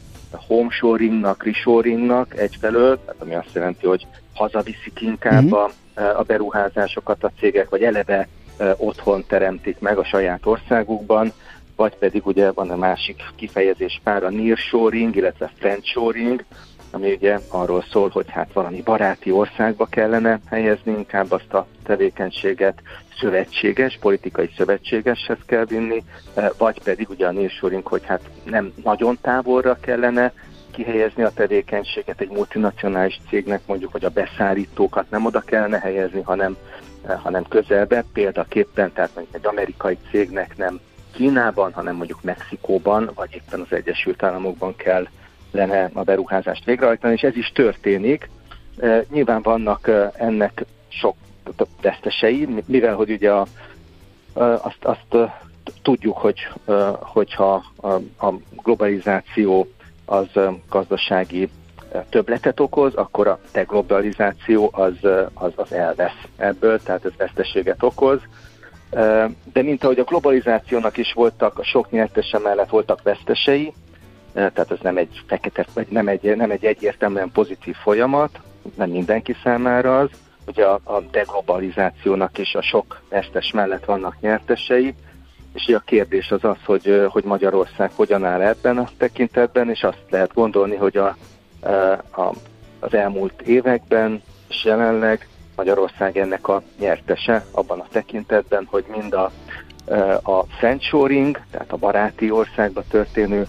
homeshoringnak, reshoringnak egyfelől, ami azt jelenti, hogy hazaviszik inkább uh-huh. a, a beruházásokat a cégek, vagy eleve otthon teremtik meg a saját országukban, vagy pedig ugye van a másik kifejezés pár, a nearshoring, illetve friendshoring, ami ugye arról szól, hogy hát valami baráti országba kellene helyezni inkább azt a tevékenységet, szövetséges, politikai szövetségeshez kell vinni, vagy pedig ugye a nearshoring, hogy hát nem nagyon távolra kellene kihelyezni a tevékenységet egy multinacionális cégnek, mondjuk, hogy a beszállítókat nem oda kellene helyezni, hanem, eh, hanem közelbe, példaképpen, tehát mondjuk egy amerikai cégnek nem Kínában, hanem mondjuk Mexikóban, vagy éppen az Egyesült Államokban kell lenne a beruházást végrehajtani, és ez is történik. Eh, nyilván vannak eh, ennek sok vesztesei, mivel hogy ugye a, azt, azt tudjuk, hogy hogyha a globalizáció az gazdasági többletet okoz, akkor a deglobalizáció az, az, az elvesz ebből, tehát ez veszteséget okoz. De mint ahogy a globalizációnak is voltak, a sok nyertese mellett voltak vesztesei, tehát ez nem egy fekete, vagy nem egy, nem egy egyértelműen pozitív folyamat, nem mindenki számára az. Ugye a, a deglobalizációnak is a sok vesztes mellett vannak nyertesei, és a kérdés az az, hogy, hogy Magyarország hogyan áll ebben a tekintetben, és azt lehet gondolni, hogy a, a, az elmúlt években és jelenleg Magyarország ennek a nyertese abban a tekintetben, hogy mind a, a friendshoring, tehát a baráti országba történő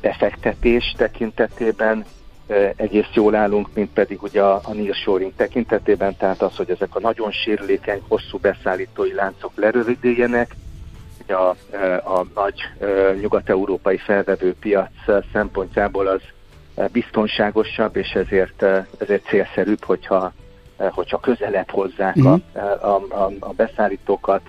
befektetés tekintetében egész jól állunk, mint pedig ugye a, a nearshoring tekintetében, tehát az, hogy ezek a nagyon sérülékeny, hosszú beszállítói láncok lerövidüljenek, a, a nagy nyugat-európai felvevő piac szempontjából az biztonságosabb, és ezért, ezért célszerűbb, hogyha, hogyha közelebb hozzák uh-huh. a, a, a beszállítókat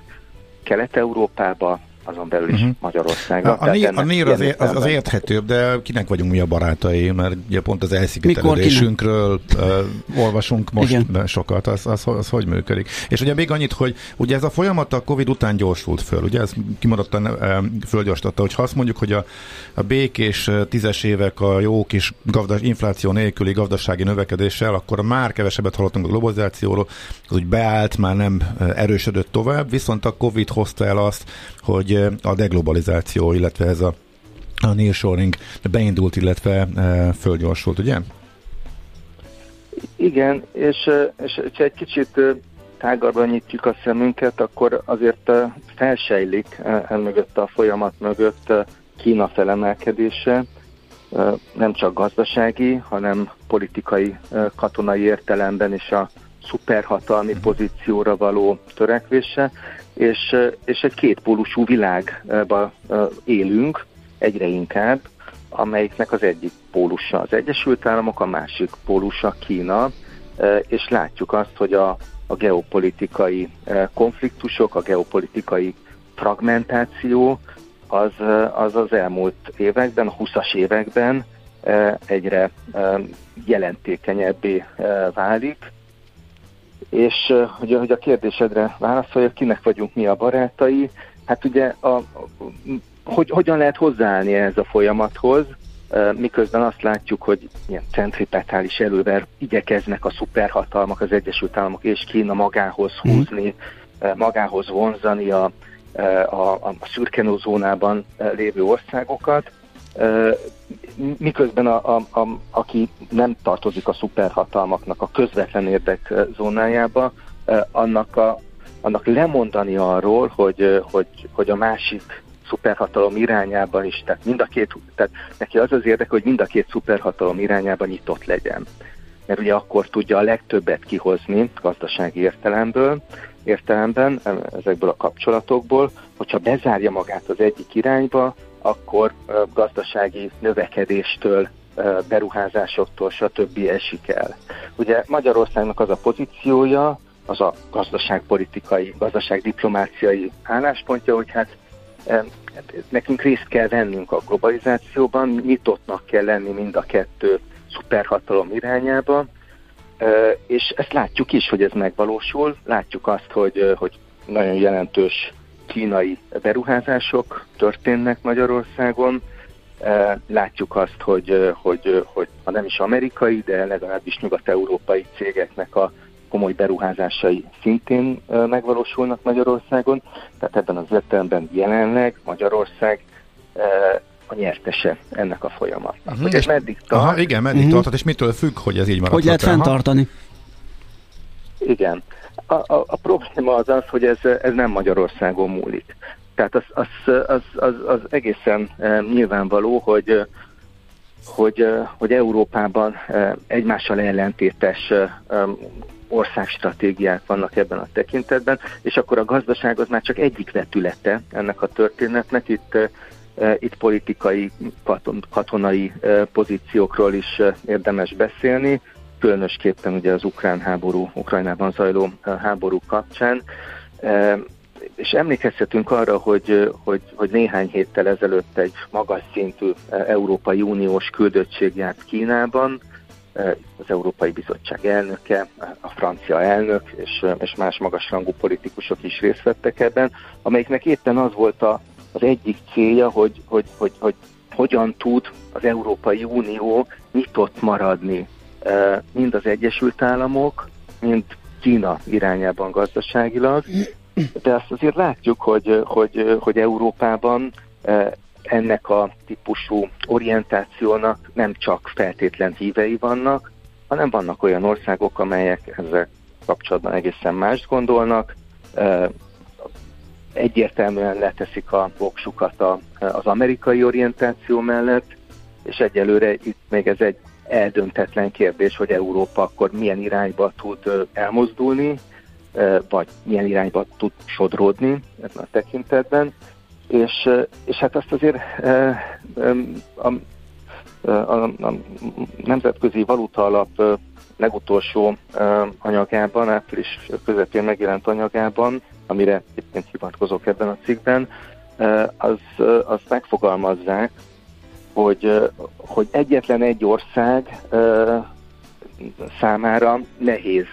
Kelet-Európába, azon belül is uh-huh. Magyarországra. A, a, NIR, a az, az, az érthetőbb, de kinek vagyunk mi a barátai, mert ugye pont az elszigetelődésünkről uh, olvasunk most Igen. sokat, az, az, az, az hogy működik. És ugye még annyit, hogy ugye ez a folyamat a Covid után gyorsult föl, ugye ez kimaradtan uh, fölgyorstatta, hogy ha azt mondjuk, hogy a, a békés tízes évek a jó kis gazdas, infláció nélküli gazdasági növekedéssel, akkor már kevesebbet hallottunk a globalizációról, az úgy beállt, már nem erősödött tovább, viszont a Covid hozta el azt, hogy a deglobalizáció, illetve ez a, a nearshoring beindult, illetve fölgyorsult, ugye? Igen, és, és, és egy kicsit tágabban nyitjuk a szemünket, akkor azért felsejlik mögött a folyamat mögött Kína felemelkedése, nem csak gazdasági, hanem politikai, katonai értelemben is a szuperhatalmi pozícióra való törekvése, és, és egy kétpólusú világba élünk egyre inkább, amelyiknek az egyik pólusa az Egyesült Államok, a másik pólusa Kína, és látjuk azt, hogy a, a geopolitikai konfliktusok, a geopolitikai fragmentáció az az, az elmúlt években, a 20-as években egyre jelentékenyebbé válik, és hogy, hogy a kérdésedre válaszoljak, kinek vagyunk mi a barátai, hát ugye a, hogy, hogyan lehet hozzáállni ez a folyamathoz, miközben azt látjuk, hogy ilyen centripetális elővel igyekeznek a szuperhatalmak, az Egyesült Államok és Kína magához mhm. húzni, magához vonzani a, a, a szürkenózónában lévő országokat, miközben a, a, a, aki nem tartozik a szuperhatalmaknak a közvetlen érdek zónájába, annak, a, annak lemondani arról, hogy, hogy, hogy a másik szuperhatalom irányában is, tehát mind a két, tehát neki az az érdek, hogy mind a két szuperhatalom irányában nyitott legyen. Mert ugye akkor tudja a legtöbbet kihozni gazdasági értelemből, értelemben, ezekből a kapcsolatokból, hogyha bezárja magát az egyik irányba, akkor gazdasági növekedéstől, beruházásoktól, stb. esik el. Ugye Magyarországnak az a pozíciója, az a gazdaságpolitikai, gazdaságdiplomáciai álláspontja, hogy hát nekünk részt kell vennünk a globalizációban, nyitottnak kell lenni mind a kettő szuperhatalom irányába, és ezt látjuk is, hogy ez megvalósul. Látjuk azt, hogy, hogy nagyon jelentős kínai beruházások történnek Magyarországon. Látjuk azt, hogy, hogy, hogy ha nem is amerikai, de legalábbis nyugat-európai cégeknek a komoly beruházásai szintén megvalósulnak Magyarországon. Tehát ebben az értelemben jelenleg Magyarország a nyertese ennek a folyamatnak. Uh-huh. Hogy ez meddig tart? Aha, igen, meddig uh-huh. tartott, és mitől függ, hogy ez így marad? Hogy lehet fenntartani? Igen. A, a, a probléma az az, hogy ez, ez nem Magyarországon múlik. Tehát az, az, az, az, az egészen e, nyilvánvaló, hogy hogy, hogy Európában egymással ellentétes országstratégiák vannak ebben a tekintetben, és akkor a gazdaság az már csak egyik vetülete ennek a történetnek. Itt, itt politikai, katonai pozíciókról is érdemes beszélni, különösképpen ugye az ukrán háború, Ukrajnában zajló háború kapcsán. És emlékezhetünk arra, hogy, hogy, hogy néhány héttel ezelőtt egy magas szintű Európai Uniós küldöttség járt Kínában, az Európai Bizottság elnöke, a francia elnök és, és más magasrangú politikusok is részt vettek ebben, amelyiknek éppen az volt a, az egyik célja, hogy, hogy, hogy, hogy hogyan tud az Európai Unió nyitott maradni mind az Egyesült Államok, mind Kína irányában gazdaságilag, de azt azért látjuk, hogy, hogy, hogy Európában ennek a típusú orientációnak nem csak feltétlen hívei vannak, hanem vannak olyan országok, amelyek ezzel kapcsolatban egészen mást gondolnak, egyértelműen leteszik a voksukat az amerikai orientáció mellett, és egyelőre itt még ez egy eldöntetlen kérdés, hogy Európa akkor milyen irányba tud elmozdulni, vagy milyen irányba tud sodródni ebben a tekintetben. És, és hát azt azért a, a, a Nemzetközi Valuta Alap legutolsó anyagában, április közepén megjelent anyagában, amire egyébként hivatkozok ebben a cikkben, az, az megfogalmazzák, hogy, hogy egyetlen egy ország számára nehéz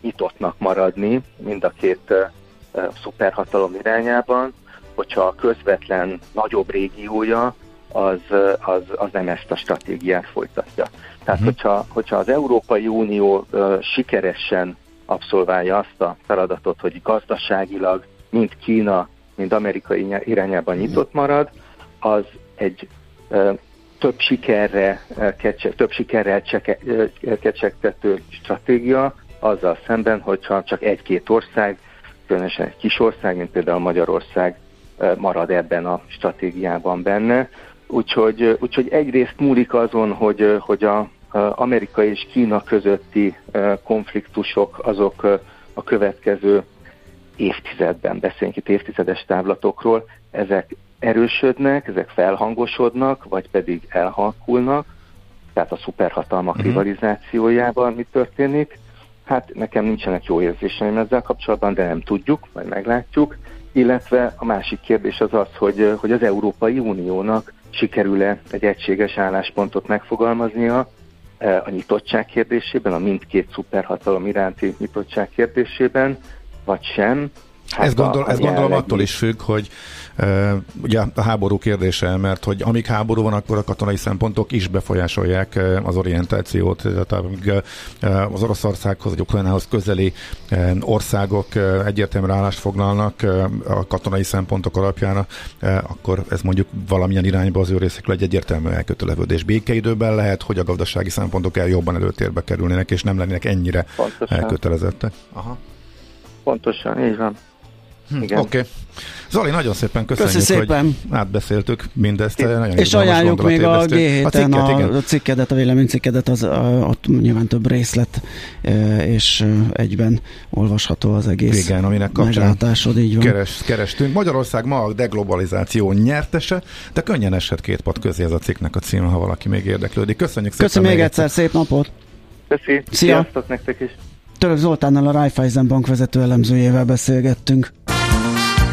nyitottnak maradni mind a két szuperhatalom irányában, hogyha a közvetlen nagyobb régiója az, az, az nem ezt a stratégiát folytatja. Tehát, uh-huh. hogyha, hogyha az Európai Unió uh, sikeresen abszolválja azt a feladatot, hogy gazdaságilag mind Kína, mind amerikai irányában nyitott marad, az egy uh, több sikerre, kecse, több sikerrel cseke, kecsegtető stratégia, azzal szemben, hogyha csak egy-két ország, különösen egy kis ország, mint például Magyarország marad ebben a stratégiában benne. Úgyhogy, úgyhogy egyrészt múlik azon, hogy, hogy a, Amerika és Kína közötti konfliktusok azok a következő évtizedben, beszéljünk itt évtizedes távlatokról, ezek erősödnek, ezek felhangosodnak, vagy pedig elhalkulnak, tehát a szuperhatalmak uh-huh. rivalizációjában mi történik. Hát nekem nincsenek jó érzéseim ezzel kapcsolatban, de nem tudjuk, majd meglátjuk. Illetve a másik kérdés az az, hogy, hogy az Európai Uniónak sikerül-e egy egységes álláspontot megfogalmaznia a nyitottság kérdésében, a mindkét szuperhatalom iránti nyitottság kérdésében, vagy sem. Hát ez, gondol, ez gondolom attól is függ, hogy uh, ugye a háború kérdése, mert hogy amíg háború van, akkor a katonai szempontok is befolyásolják uh, az orientációt. Tehát amíg uh, az Oroszországhoz, vagy Ukrajnához közeli uh, országok uh, egyértelműen állást foglalnak uh, a katonai szempontok alapján, uh, akkor ez mondjuk valamilyen irányba az ő részekről egy egyértelmű elköteleződés. Békeidőben lehet, hogy a gazdasági szempontok el jobban előtérbe kerülnének, és nem lennének ennyire Pontosan. elkötelezettek. Aha. Pontosan, így van. Hm, Oké. Okay. Zoli, nagyon szépen köszönjük, Köszi szépen. hogy átbeszéltük mindezt. Nagyon És ajánljuk még a g a, cikket, a, a cikkedet, a véleménycikkedet, az, a, ott nyilván több részlet, és egyben olvasható az egész Igen, aminek kapcsán így van. Keres, kerestünk. Magyarország ma a deglobalizáció nyertese, de könnyen eshet két pad közé ez a cikknek a címe, ha valaki még érdeklődik. Köszönjük szépen. Köszönjük még egyszer, szép napot! Köszi, Szia. sziasztok nektek is! Török Zoltánnal a Raiffeisen Bank vezető elemzőjével beszélgettünk.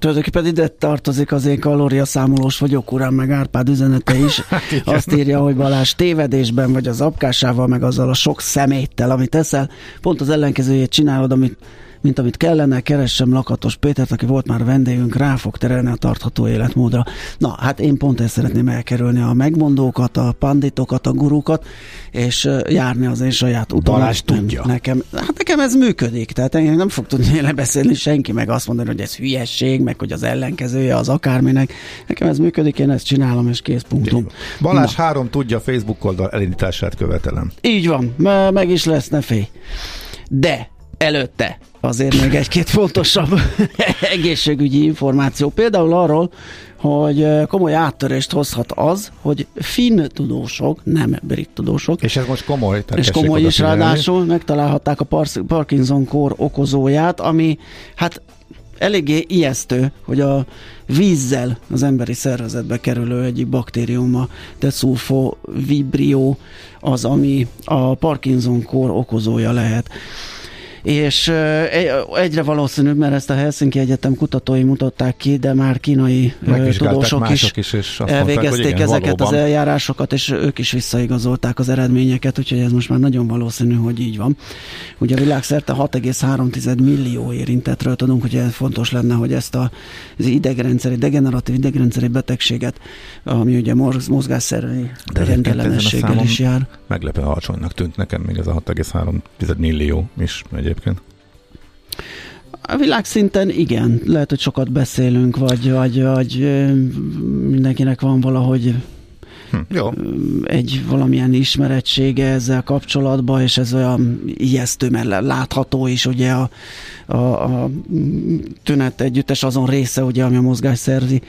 Tulajdonképpen ide tartozik az én kalóriaszámolós vagyok, uram, meg Árpád üzenete is. Hát Azt írja, hogy Balázs tévedésben vagy az apkásával, meg azzal a sok szeméttel, amit eszel, pont az ellenkezőjét csinálod, amit mint amit kellene, keressem Lakatos Pétert, aki volt már vendégünk, rá fog terelni a tartható életmódra. Na, hát én pont ezt szeretném elkerülni, a megmondókat, a panditokat, a gurukat, és járni az én saját utamon. Balázs tudja. Nekem, hát nekem ez működik, tehát engem nem fog tudni lebeszélni senki, meg azt mondani, hogy ez hülyesség, meg hogy az ellenkezője az akárminek. Nekem ez működik, én ezt csinálom, és kész punktum. Balázs Na. három tudja, Facebook oldal elindítását követelem. Így van, meg is lesz, ne félj. De előtte azért még egy-két fontosabb egészségügyi információ. Például arról, hogy komoly áttörést hozhat az, hogy finn tudósok, nem brit tudósok. És ez most komoly. És komoly is ráadásul megtalálhatták a Parkinson-kór okozóját, ami hát eléggé ijesztő, hogy a vízzel az emberi szervezetbe kerülő egyik baktérium, a desulfo vibrio, az, ami a Parkinson-kór okozója lehet és egyre valószínűbb, mert ezt a Helsinki Egyetem kutatói mutatták ki, de már kínai tudósok is, is és elvégezték mondták, igen, ezeket valóban. az eljárásokat, és ők is visszaigazolták az eredményeket, úgyhogy ez most már nagyon valószínű, hogy így van. Ugye világszerte 6,3 millió érintetről tudunk, hogy fontos lenne, hogy ezt a, az idegrendszeri, degeneratív idegrendszeri betegséget, ami ugye mozgásszerű rendellenességgel is jár. Meglepő alacsonynak tűnt nekem még ez a 6,3 millió is egy egyébként? A világszinten igen, lehet, hogy sokat beszélünk, vagy, vagy, vagy mindenkinek van valahogy Hm, jó. egy valamilyen ismerettsége ezzel kapcsolatban, és ez olyan ijesztő, mert látható is ugye a, a, a tünet együttes azon része, ugye, ami a mozgásszervi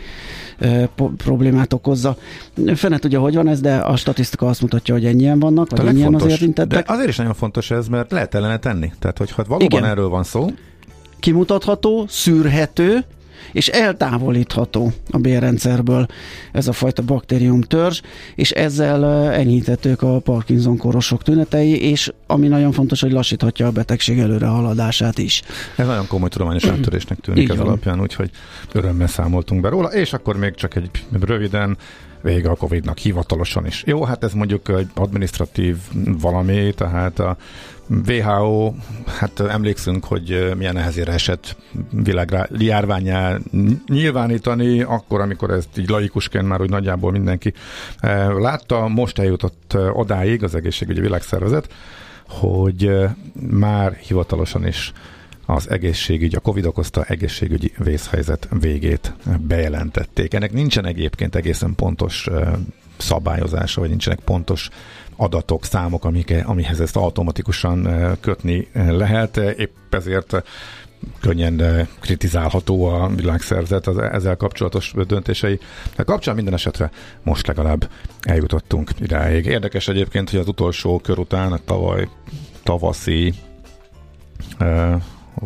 problémát okozza. Fene tudja, hogy van ez, de a statisztika azt mutatja, hogy ennyien vannak, vagy ennyien az érintettek. De azért is nagyon fontos ez, mert lehet ellene tenni. Tehát, hogyha valóban Igen. erről van szó. Kimutatható, szűrhető, és eltávolítható a bérrendszerből ez a fajta baktérium törzs, és ezzel enyhíthetők a Parkinson korosok tünetei, és ami nagyon fontos, hogy lassíthatja a betegség előre haladását is. Ez nagyon komoly tudományos áttörésnek tűnik ez alapján, úgyhogy örömmel számoltunk be róla, és akkor még csak egy röviden vége a Covid-nak hivatalosan is. Jó, hát ez mondjuk egy administratív valami, tehát a WHO, hát emlékszünk, hogy milyen nehezére esett világjárványá nyilvánítani, akkor, amikor ezt így laikusként már úgy nagyjából mindenki látta, most eljutott odáig az egészségügyi világszervezet, hogy már hivatalosan is az egészségügy, a Covid okozta egészségügyi vészhelyzet végét bejelentették. Ennek nincsen egyébként egészen pontos szabályozása, vagy nincsenek pontos adatok, számok, amik, amihez ezt automatikusan kötni lehet. Épp ezért könnyen kritizálható a világszerzet az ezzel kapcsolatos döntései. De kapcsán minden esetre most legalább eljutottunk idáig. Érdekes egyébként, hogy az utolsó kör után a tavaly tavaszi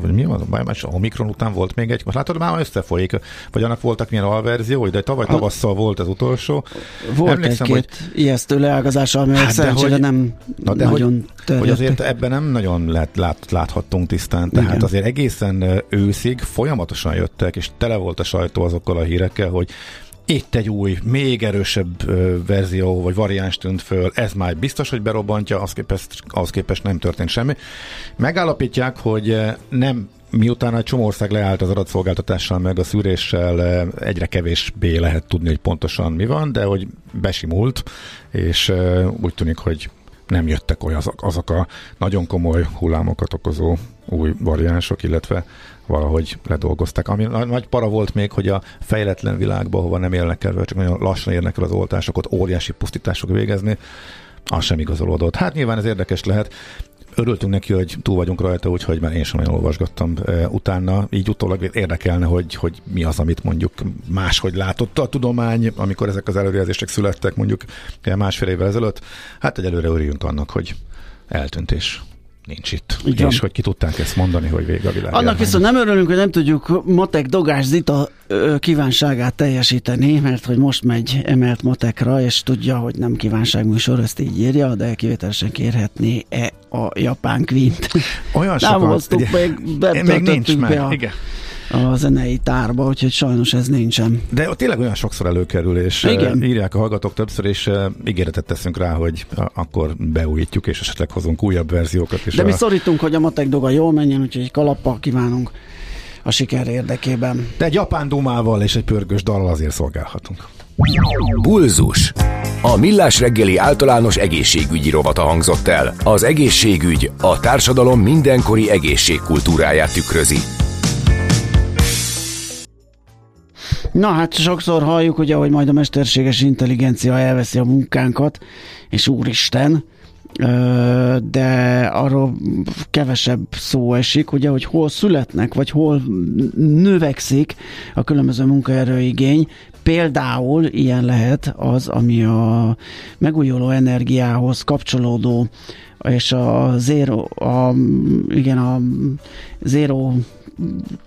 vagy mi van, más a Omikron után volt még egy, most látod, már összefolyik, vagy annak voltak milyen alverziói, de tavaly tavasszal volt az utolsó. Volt Emlékszem, egy-két hogy... ijesztő leágazás, ami hát szerencsére hogy, nem na de nagyon hogy, hogy azért ebben nem nagyon lát, lát, láthattunk tisztán, tehát Igen. azért egészen őszig folyamatosan jöttek, és tele volt a sajtó azokkal a hírekkel, hogy itt egy új, még erősebb verzió vagy variáns tűnt föl, ez már biztos, hogy berobbantja, az képest, az képest nem történt semmi. Megállapítják, hogy nem miután egy csomó ország leállt az adatszolgáltatással, meg a szűréssel, egyre kevésbé lehet tudni, hogy pontosan mi van, de hogy besimult, és úgy tűnik, hogy nem jöttek olyan azok, azok a nagyon komoly hullámokat okozó új variánsok, illetve valahogy ledolgozták. Ami nagy para volt még, hogy a fejletlen világban, hova nem élnek el, csak nagyon lassan érnek el az oltások, ott óriási pusztítások végezni, az sem igazolódott. Hát nyilván ez érdekes lehet. Örültünk neki, hogy túl vagyunk rajta, úgyhogy már én sem nagyon olvasgattam e, utána. Így utólag érdekelne, hogy, hogy mi az, amit mondjuk máshogy látott a tudomány, amikor ezek az előrejelzések születtek mondjuk másfél évvel ezelőtt. Hát egyelőre örüljünk annak, hogy eltűntés nincs itt. Igen. És hogy ki tudták ezt mondani, hogy vége a világ. Annak viszont nem örülünk, hogy nem tudjuk Matek Dogás Zita kívánságát teljesíteni, mert hogy most megy emelt matekra, és tudja, hogy nem kívánságműsor, ezt így írja, de kivételesen kérhetné-e a japán kvint. Olyan sokan, nem hoztuk, ugye, még, még nincs meg. A, igen a zenei tárba, úgyhogy sajnos ez nincsen. De tényleg olyan sokszor előkerül, és Igen. írják a hallgatók többször, és ígéretet teszünk rá, hogy akkor beújítjuk, és esetleg hozunk újabb verziókat. És De a... mi szorítunk, hogy a matek doga jól menjen, úgyhogy egy kalappal kívánunk a siker érdekében. De egy japán dumával és egy pörgős dallal azért szolgálhatunk. Bulzus. A Millás reggeli általános egészségügyi rovata hangzott el. Az egészségügy a társadalom mindenkori egészségkultúráját tükrözi. Na hát sokszor halljuk, ugye, hogy majd a mesterséges intelligencia elveszi a munkánkat, és úristen, de arról kevesebb szó esik, ugye, hogy hol születnek, vagy hol növekszik a különböző munkaerőigény. Például ilyen lehet az, ami a megújuló energiához kapcsolódó és a zero, a, igen, a zero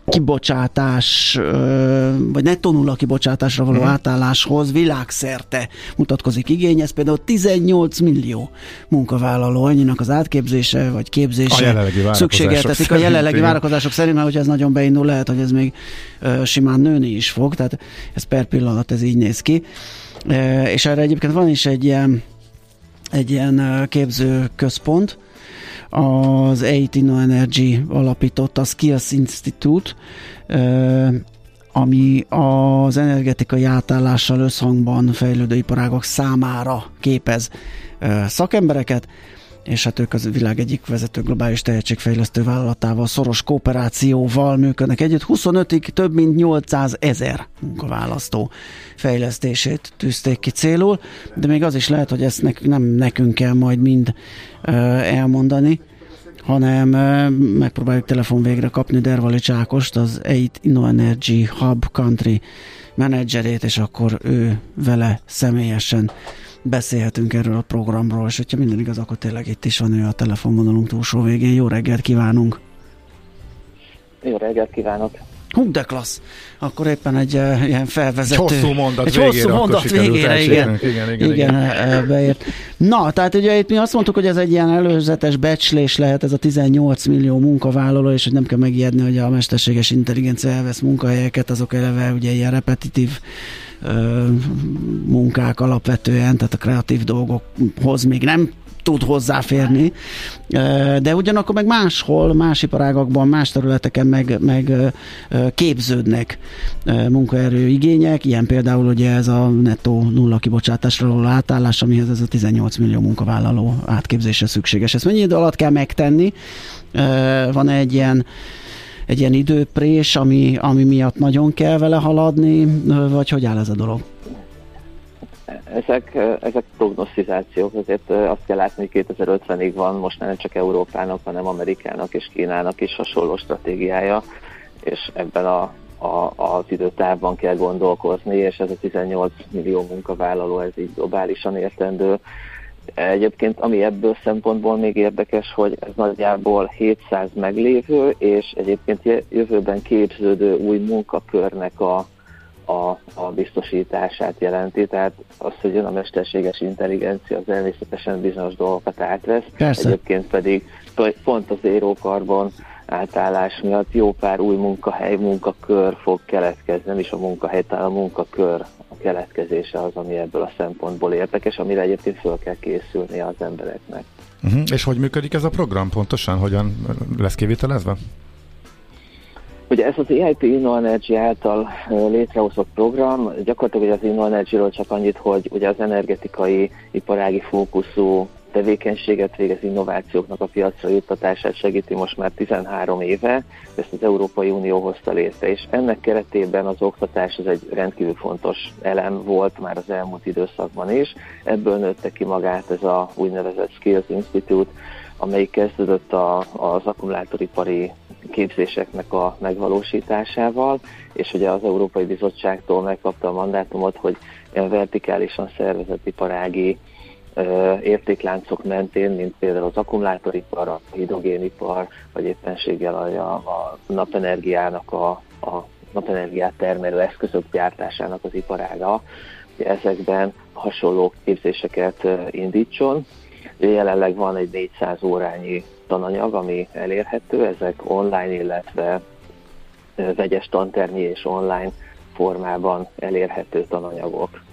kibocsátás, vagy nettó nulla kibocsátásra való hmm. átálláshoz világszerte mutatkozik igény. Ez például 18 millió munkavállaló, annyinak az átképzése vagy képzése szükségeltetik a jelenlegi várakozások szerint, mert hogyha ez nagyon beindul, lehet, hogy ez még simán nőni is fog, tehát ez per pillanat ez így néz ki. És erre egyébként van is egy ilyen, egy ilyen képző központ, az EIT Energy alapított a Skills Institute, ami az energetikai átállással összhangban fejlődő iparágok számára képez szakembereket, és hát ők az világ egyik vezető globális tehetségfejlesztő vállalatával szoros kooperációval működnek együtt. 25-ig több mint 800 ezer munkaválasztó fejlesztését tűzték ki célul, de még az is lehet, hogy ezt nek, nem nekünk kell majd mind uh, elmondani, hanem uh, megpróbáljuk telefon végre kapni Dervali Csákost, az 8 InnoEnergy Hub Country menedzserét, és akkor ő vele személyesen beszélhetünk erről a programról, és hogyha minden igaz, akkor tényleg itt is van ő a telefonvonalunk túlsó végén. Jó reggelt kívánunk! Jó reggelt kívánok! Hú, de klassz! Akkor éppen egy uh, ilyen felvezető... Egy hosszú mondat egy végére, hosszú mondat végére, igen, igen, igen, igen, igen, igen. beért. Na, tehát ugye itt mi azt mondtuk, hogy ez egy ilyen előzetes becslés lehet, ez a 18 millió munkavállaló, és hogy nem kell megijedni, hogy a mesterséges intelligencia elvesz munkahelyeket, azok eleve ugye ilyen repetitív munkák alapvetően, tehát a kreatív dolgokhoz még nem tud hozzáférni, de ugyanakkor meg máshol, más iparágakban, más területeken meg, meg képződnek munkaerő igények, ilyen például ugye ez a nettó nulla kibocsátásra való átállás, amihez ez a 18 millió munkavállaló átképzése szükséges. Ezt mennyi idő alatt kell megtenni? Van egy ilyen egy ilyen időprés, ami, ami miatt nagyon kell vele haladni, vagy hogy áll ez a dolog? Ezek, ezek prognosztizációk, azért azt kell látni, hogy 2050-ig van most nem csak Európának, hanem Amerikának és Kínának is hasonló stratégiája, és ebben a, a, az időtávban kell gondolkozni, és ez a 18 millió munkavállaló, ez így globálisan értendő. Egyébként, ami ebből szempontból még érdekes, hogy ez nagyjából 700 meglévő, és egyébként jövőben képződő új munkakörnek a, a, a biztosítását jelenti, tehát az, hogy jön a mesterséges intelligencia, az természetesen bizonyos dolgokat átvesz, Persze. egyébként pedig pont az érókarbon átállás miatt jó pár új munkahely, munkakör fog keletkezni, nem is a munkahely, tehát a munkakör keletkezése az, ami ebből a szempontból érdekes, amire egyébként föl kell készülni az embereknek. Uh-huh. És hogy működik ez a program pontosan? Hogyan lesz kivitelezve? Ugye ez az EIP InnoEnergy által létrehozott program, gyakorlatilag az InnoEnergy-ről csak annyit, hogy ugye az energetikai iparági fókuszú tevékenységet végez innovációknak a piacra juttatását segíti most már 13 éve, ezt az Európai Unió hozta létre, és ennek keretében az oktatás az egy rendkívül fontos elem volt már az elmúlt időszakban is. Ebből nőtte ki magát ez a úgynevezett Skills Institute, amelyik kezdődött a, az akkumulátoripari képzéseknek a megvalósításával, és ugye az Európai Bizottságtól megkapta a mandátumot, hogy ilyen vertikálisan szervezett iparági értékláncok mentén, mint például az akkumulátoripar, a hidrogénipar, vagy éppenséggel a, a napenergiának a, a napenergiát termelő eszközök gyártásának az iparága, ezekben hasonló képzéseket indítson. Jelenleg van egy 400 órányi tananyag, ami elérhető, ezek online, illetve vegyes tantermi és online formában elérhető tananyagok.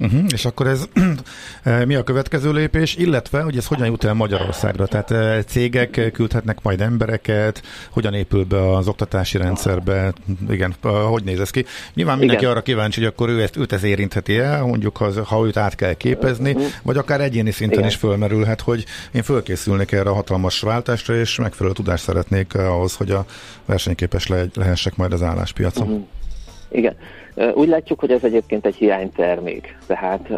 Uh-huh, és akkor ez mi a következő lépés, illetve hogy ez hogyan jut el Magyarországra? Tehát cégek küldhetnek majd embereket, hogyan épül be az oktatási rendszerbe, igen, hogy néz ez ki? Nyilván mindenki igen. arra kíváncsi, hogy akkor ő ezt, őt ez érintheti el, mondjuk ha, ha őt át kell képezni, uh-huh. vagy akár egyéni szinten igen. is fölmerülhet, hogy én fölkészülnék erre a hatalmas váltásra, és megfelelő tudást szeretnék ahhoz, hogy a versenyképes le, lehessek majd az álláspiacon. Uh-huh. Igen. Úgy látjuk, hogy ez egyébként egy hiánytermék. Tehát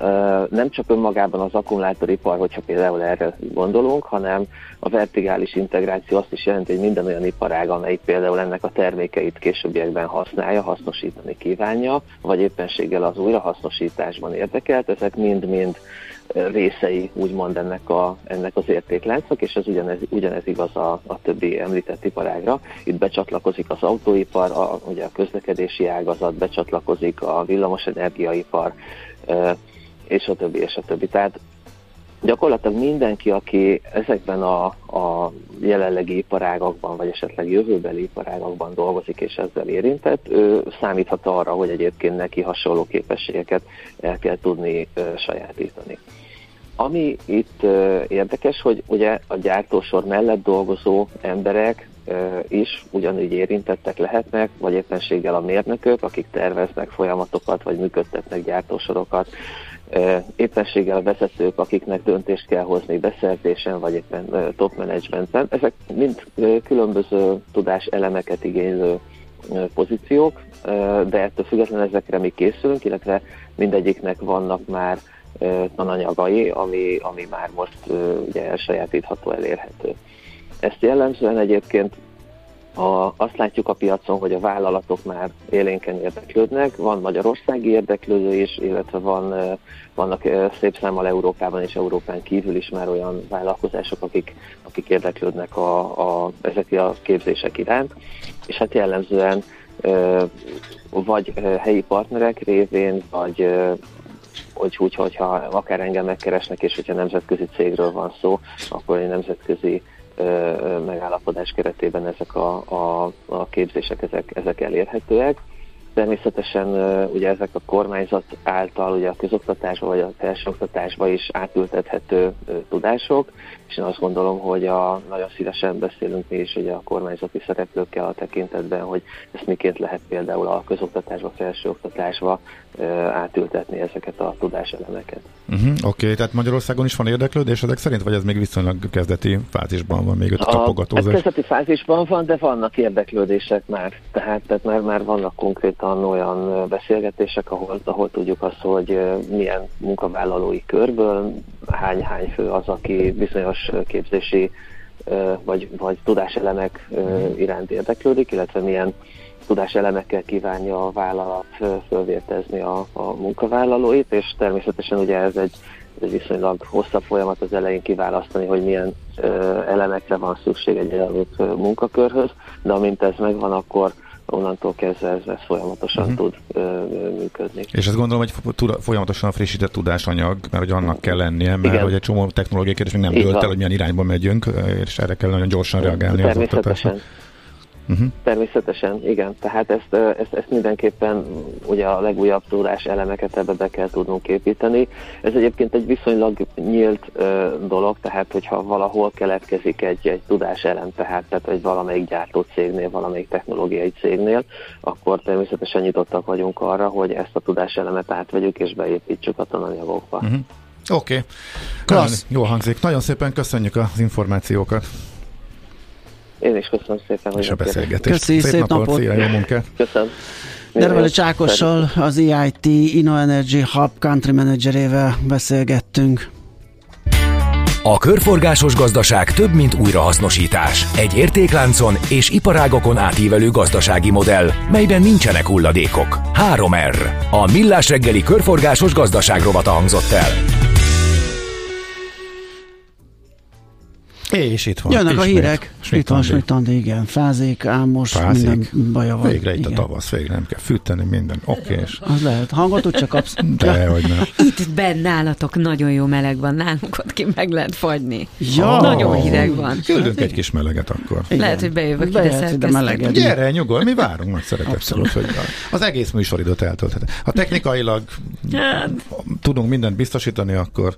nem csak önmagában az akkumulátoripar, hogyha például erre gondolunk, hanem a vertikális integráció azt is jelenti, hogy minden olyan iparág, amelyik például ennek a termékeit későbbiekben használja, hasznosítani kívánja, vagy éppenséggel az újrahasznosításban érdekelt, ezek mind-mind részei úgymond ennek, a, ennek az értékláncnak, és ez ugyanez, ugyanez igaz a, a többi említett iparágra. Itt becsatlakozik az autóipar, a, ugye a közlekedési ágazat, becsatlakozik a villamosenergiaipar, és a többi, és a többi. Tehát gyakorlatilag mindenki, aki ezekben a, a jelenlegi iparágakban, vagy esetleg jövőbeli iparágakban dolgozik és ezzel érintett, ő számíthat arra, hogy egyébként neki hasonló képességeket el kell tudni ö, sajátítani. Ami itt érdekes, hogy ugye a gyártósor mellett dolgozó emberek is ugyanúgy érintettek lehetnek, vagy éppenséggel a mérnökök, akik terveznek folyamatokat, vagy működtetnek gyártósorokat, éppenséggel a vezetők, akiknek döntést kell hozni beszerzésen, vagy éppen top managementben. Ezek mind különböző tudás elemeket igénylő pozíciók, de ettől függetlenül ezekre mi készülünk, illetve mindegyiknek vannak már tananyagai, ami, ami már most ugye elsajátítható, elérhető. Ezt jellemzően egyébként a, azt látjuk a piacon, hogy a vállalatok már élénken érdeklődnek, van magyarországi érdeklődő is, illetve van, vannak szép számmal Európában és Európán kívül is már olyan vállalkozások, akik, akik érdeklődnek a, a, ezek a képzések iránt, és hát jellemzően vagy helyi partnerek révén, vagy hogy úgy, hogyha akár engem megkeresnek, és hogyha nemzetközi cégről van szó, akkor egy nemzetközi megállapodás keretében ezek a, a, a képzések ezek, ezek elérhetőek. Természetesen ugye ezek a kormányzat által ugye a közoktatásba vagy a felsőoktatásba is átültethető tudások, és én azt gondolom, hogy a, nagyon szívesen beszélünk mi is ugye a kormányzati szereplőkkel a tekintetben, hogy ezt miként lehet például a közoktatásba, felsőoktatásba átültetni ezeket a tudáselemeket. Uh-huh, Oké, okay, tehát Magyarországon is van érdeklődés ezek szerint, vagy ez még viszonylag kezdeti fázisban van, még a tapogatózás? kezdeti fázisban van, de vannak érdeklődések már, tehát, tehát már, már vannak konkrétan olyan beszélgetések, ahol, ahol tudjuk azt, hogy milyen munkavállalói körből, hány-hány fő az, aki bizonyos képzési vagy, vagy tudáselemek iránt érdeklődik, illetve milyen tudáselemekkel kívánja a vállalat fölvértezni a, a munkavállalóit, és természetesen ugye ez egy, egy viszonylag hosszabb folyamat az elején kiválasztani, hogy milyen ö, elemekre van szükség egy adott munkakörhöz, de amint ez megvan, akkor onnantól kezdve ez, ez folyamatosan uh-huh. tud ö, működni. És ezt gondolom, hogy folyamatosan frissített tudásanyag, mert hogy annak kell lennie, mert Igen. hogy egy csomó technológiai kérdés még nem dőlt el, hogy milyen irányba megyünk, és erre kell nagyon gyorsan reagálni az oktatásra. Uh-huh. Természetesen, igen. Tehát ezt, ezt, ezt mindenképpen ugye a legújabb tudás elemeket ebbe be kell tudnunk építeni. Ez egyébként egy viszonylag nyílt uh, dolog, tehát hogyha valahol keletkezik egy, egy tudás elem, tehát, tehát egy valamelyik gyártó cégnél, valamelyik technológiai cégnél, akkor természetesen nyitottak vagyunk arra, hogy ezt a tudás elemet átvegyük és beépítsük a tananyagokba. Uh-huh. Oké, okay. Jó hangzik. Nagyon szépen köszönjük az információkat. Én is köszönöm szépen, hogy És a beszélgetést. Köszi, szép, szép napot. napot. Szia, jó munkát. Köszönöm. Derveli Csákossal, az EIT InnoEnergy Hub Country Managerével beszélgettünk. A körforgásos gazdaság több, mint újrahasznosítás. Egy értékláncon és iparágokon átívelő gazdasági modell, melyben nincsenek hulladékok. 3R. A Millás reggeli körforgásos gazdaság rovata hangzott el. És itt van. Jönnek a hírek. Itt van Schmidt igen. Fázik, álmos, Fázik. minden baja van. Végre itt igen. a tavasz, végre nem kell fűteni minden. Oké. Okay. Az lehet. Hangot úgy csak kapsz. De, hogy nem. Itt benn nálatok nagyon jó meleg van, nálunk ott ki meg lehet fagyni. Ja. Nagyon hideg van. Küldünk egy kis meleget akkor. Igen. Lehet, hogy bejövök ide ide meleged. Gyere, nyugodj, mi várunk nagy szeretettel. Hogy az egész műsoridőt eltölthet. Ha technikailag hát. tudunk mindent biztosítani, akkor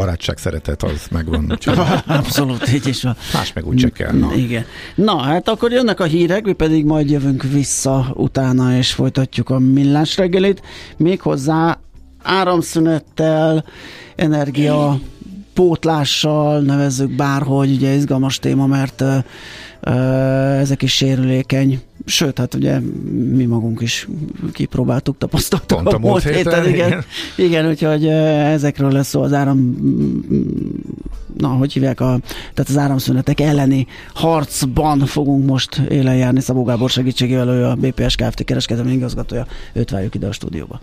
barátság, szeretet az megvan. Abszolút, így is van. Más meg úgy kell. Na. Igen. Na, hát akkor jönnek a hírek, mi pedig majd jövünk vissza utána, és folytatjuk a millás reggelit. Méghozzá áramszünettel, energia pótlással, nevezzük bárhogy, ugye izgalmas téma, mert uh, ezek is sérülékeny Sőt, hát ugye mi magunk is kipróbáltuk, tapasztaltuk Pont a, múlt héten, héten igen. igen. Igen, úgyhogy ezekről lesz szó az áram na, hogy hívják, a, tehát az áramszünetek elleni harcban fogunk most élen járni. Szabó Gábor segítségével, ő a BPS Kft. kereskedelmi igazgatója, őt várjuk ide a stúdióba.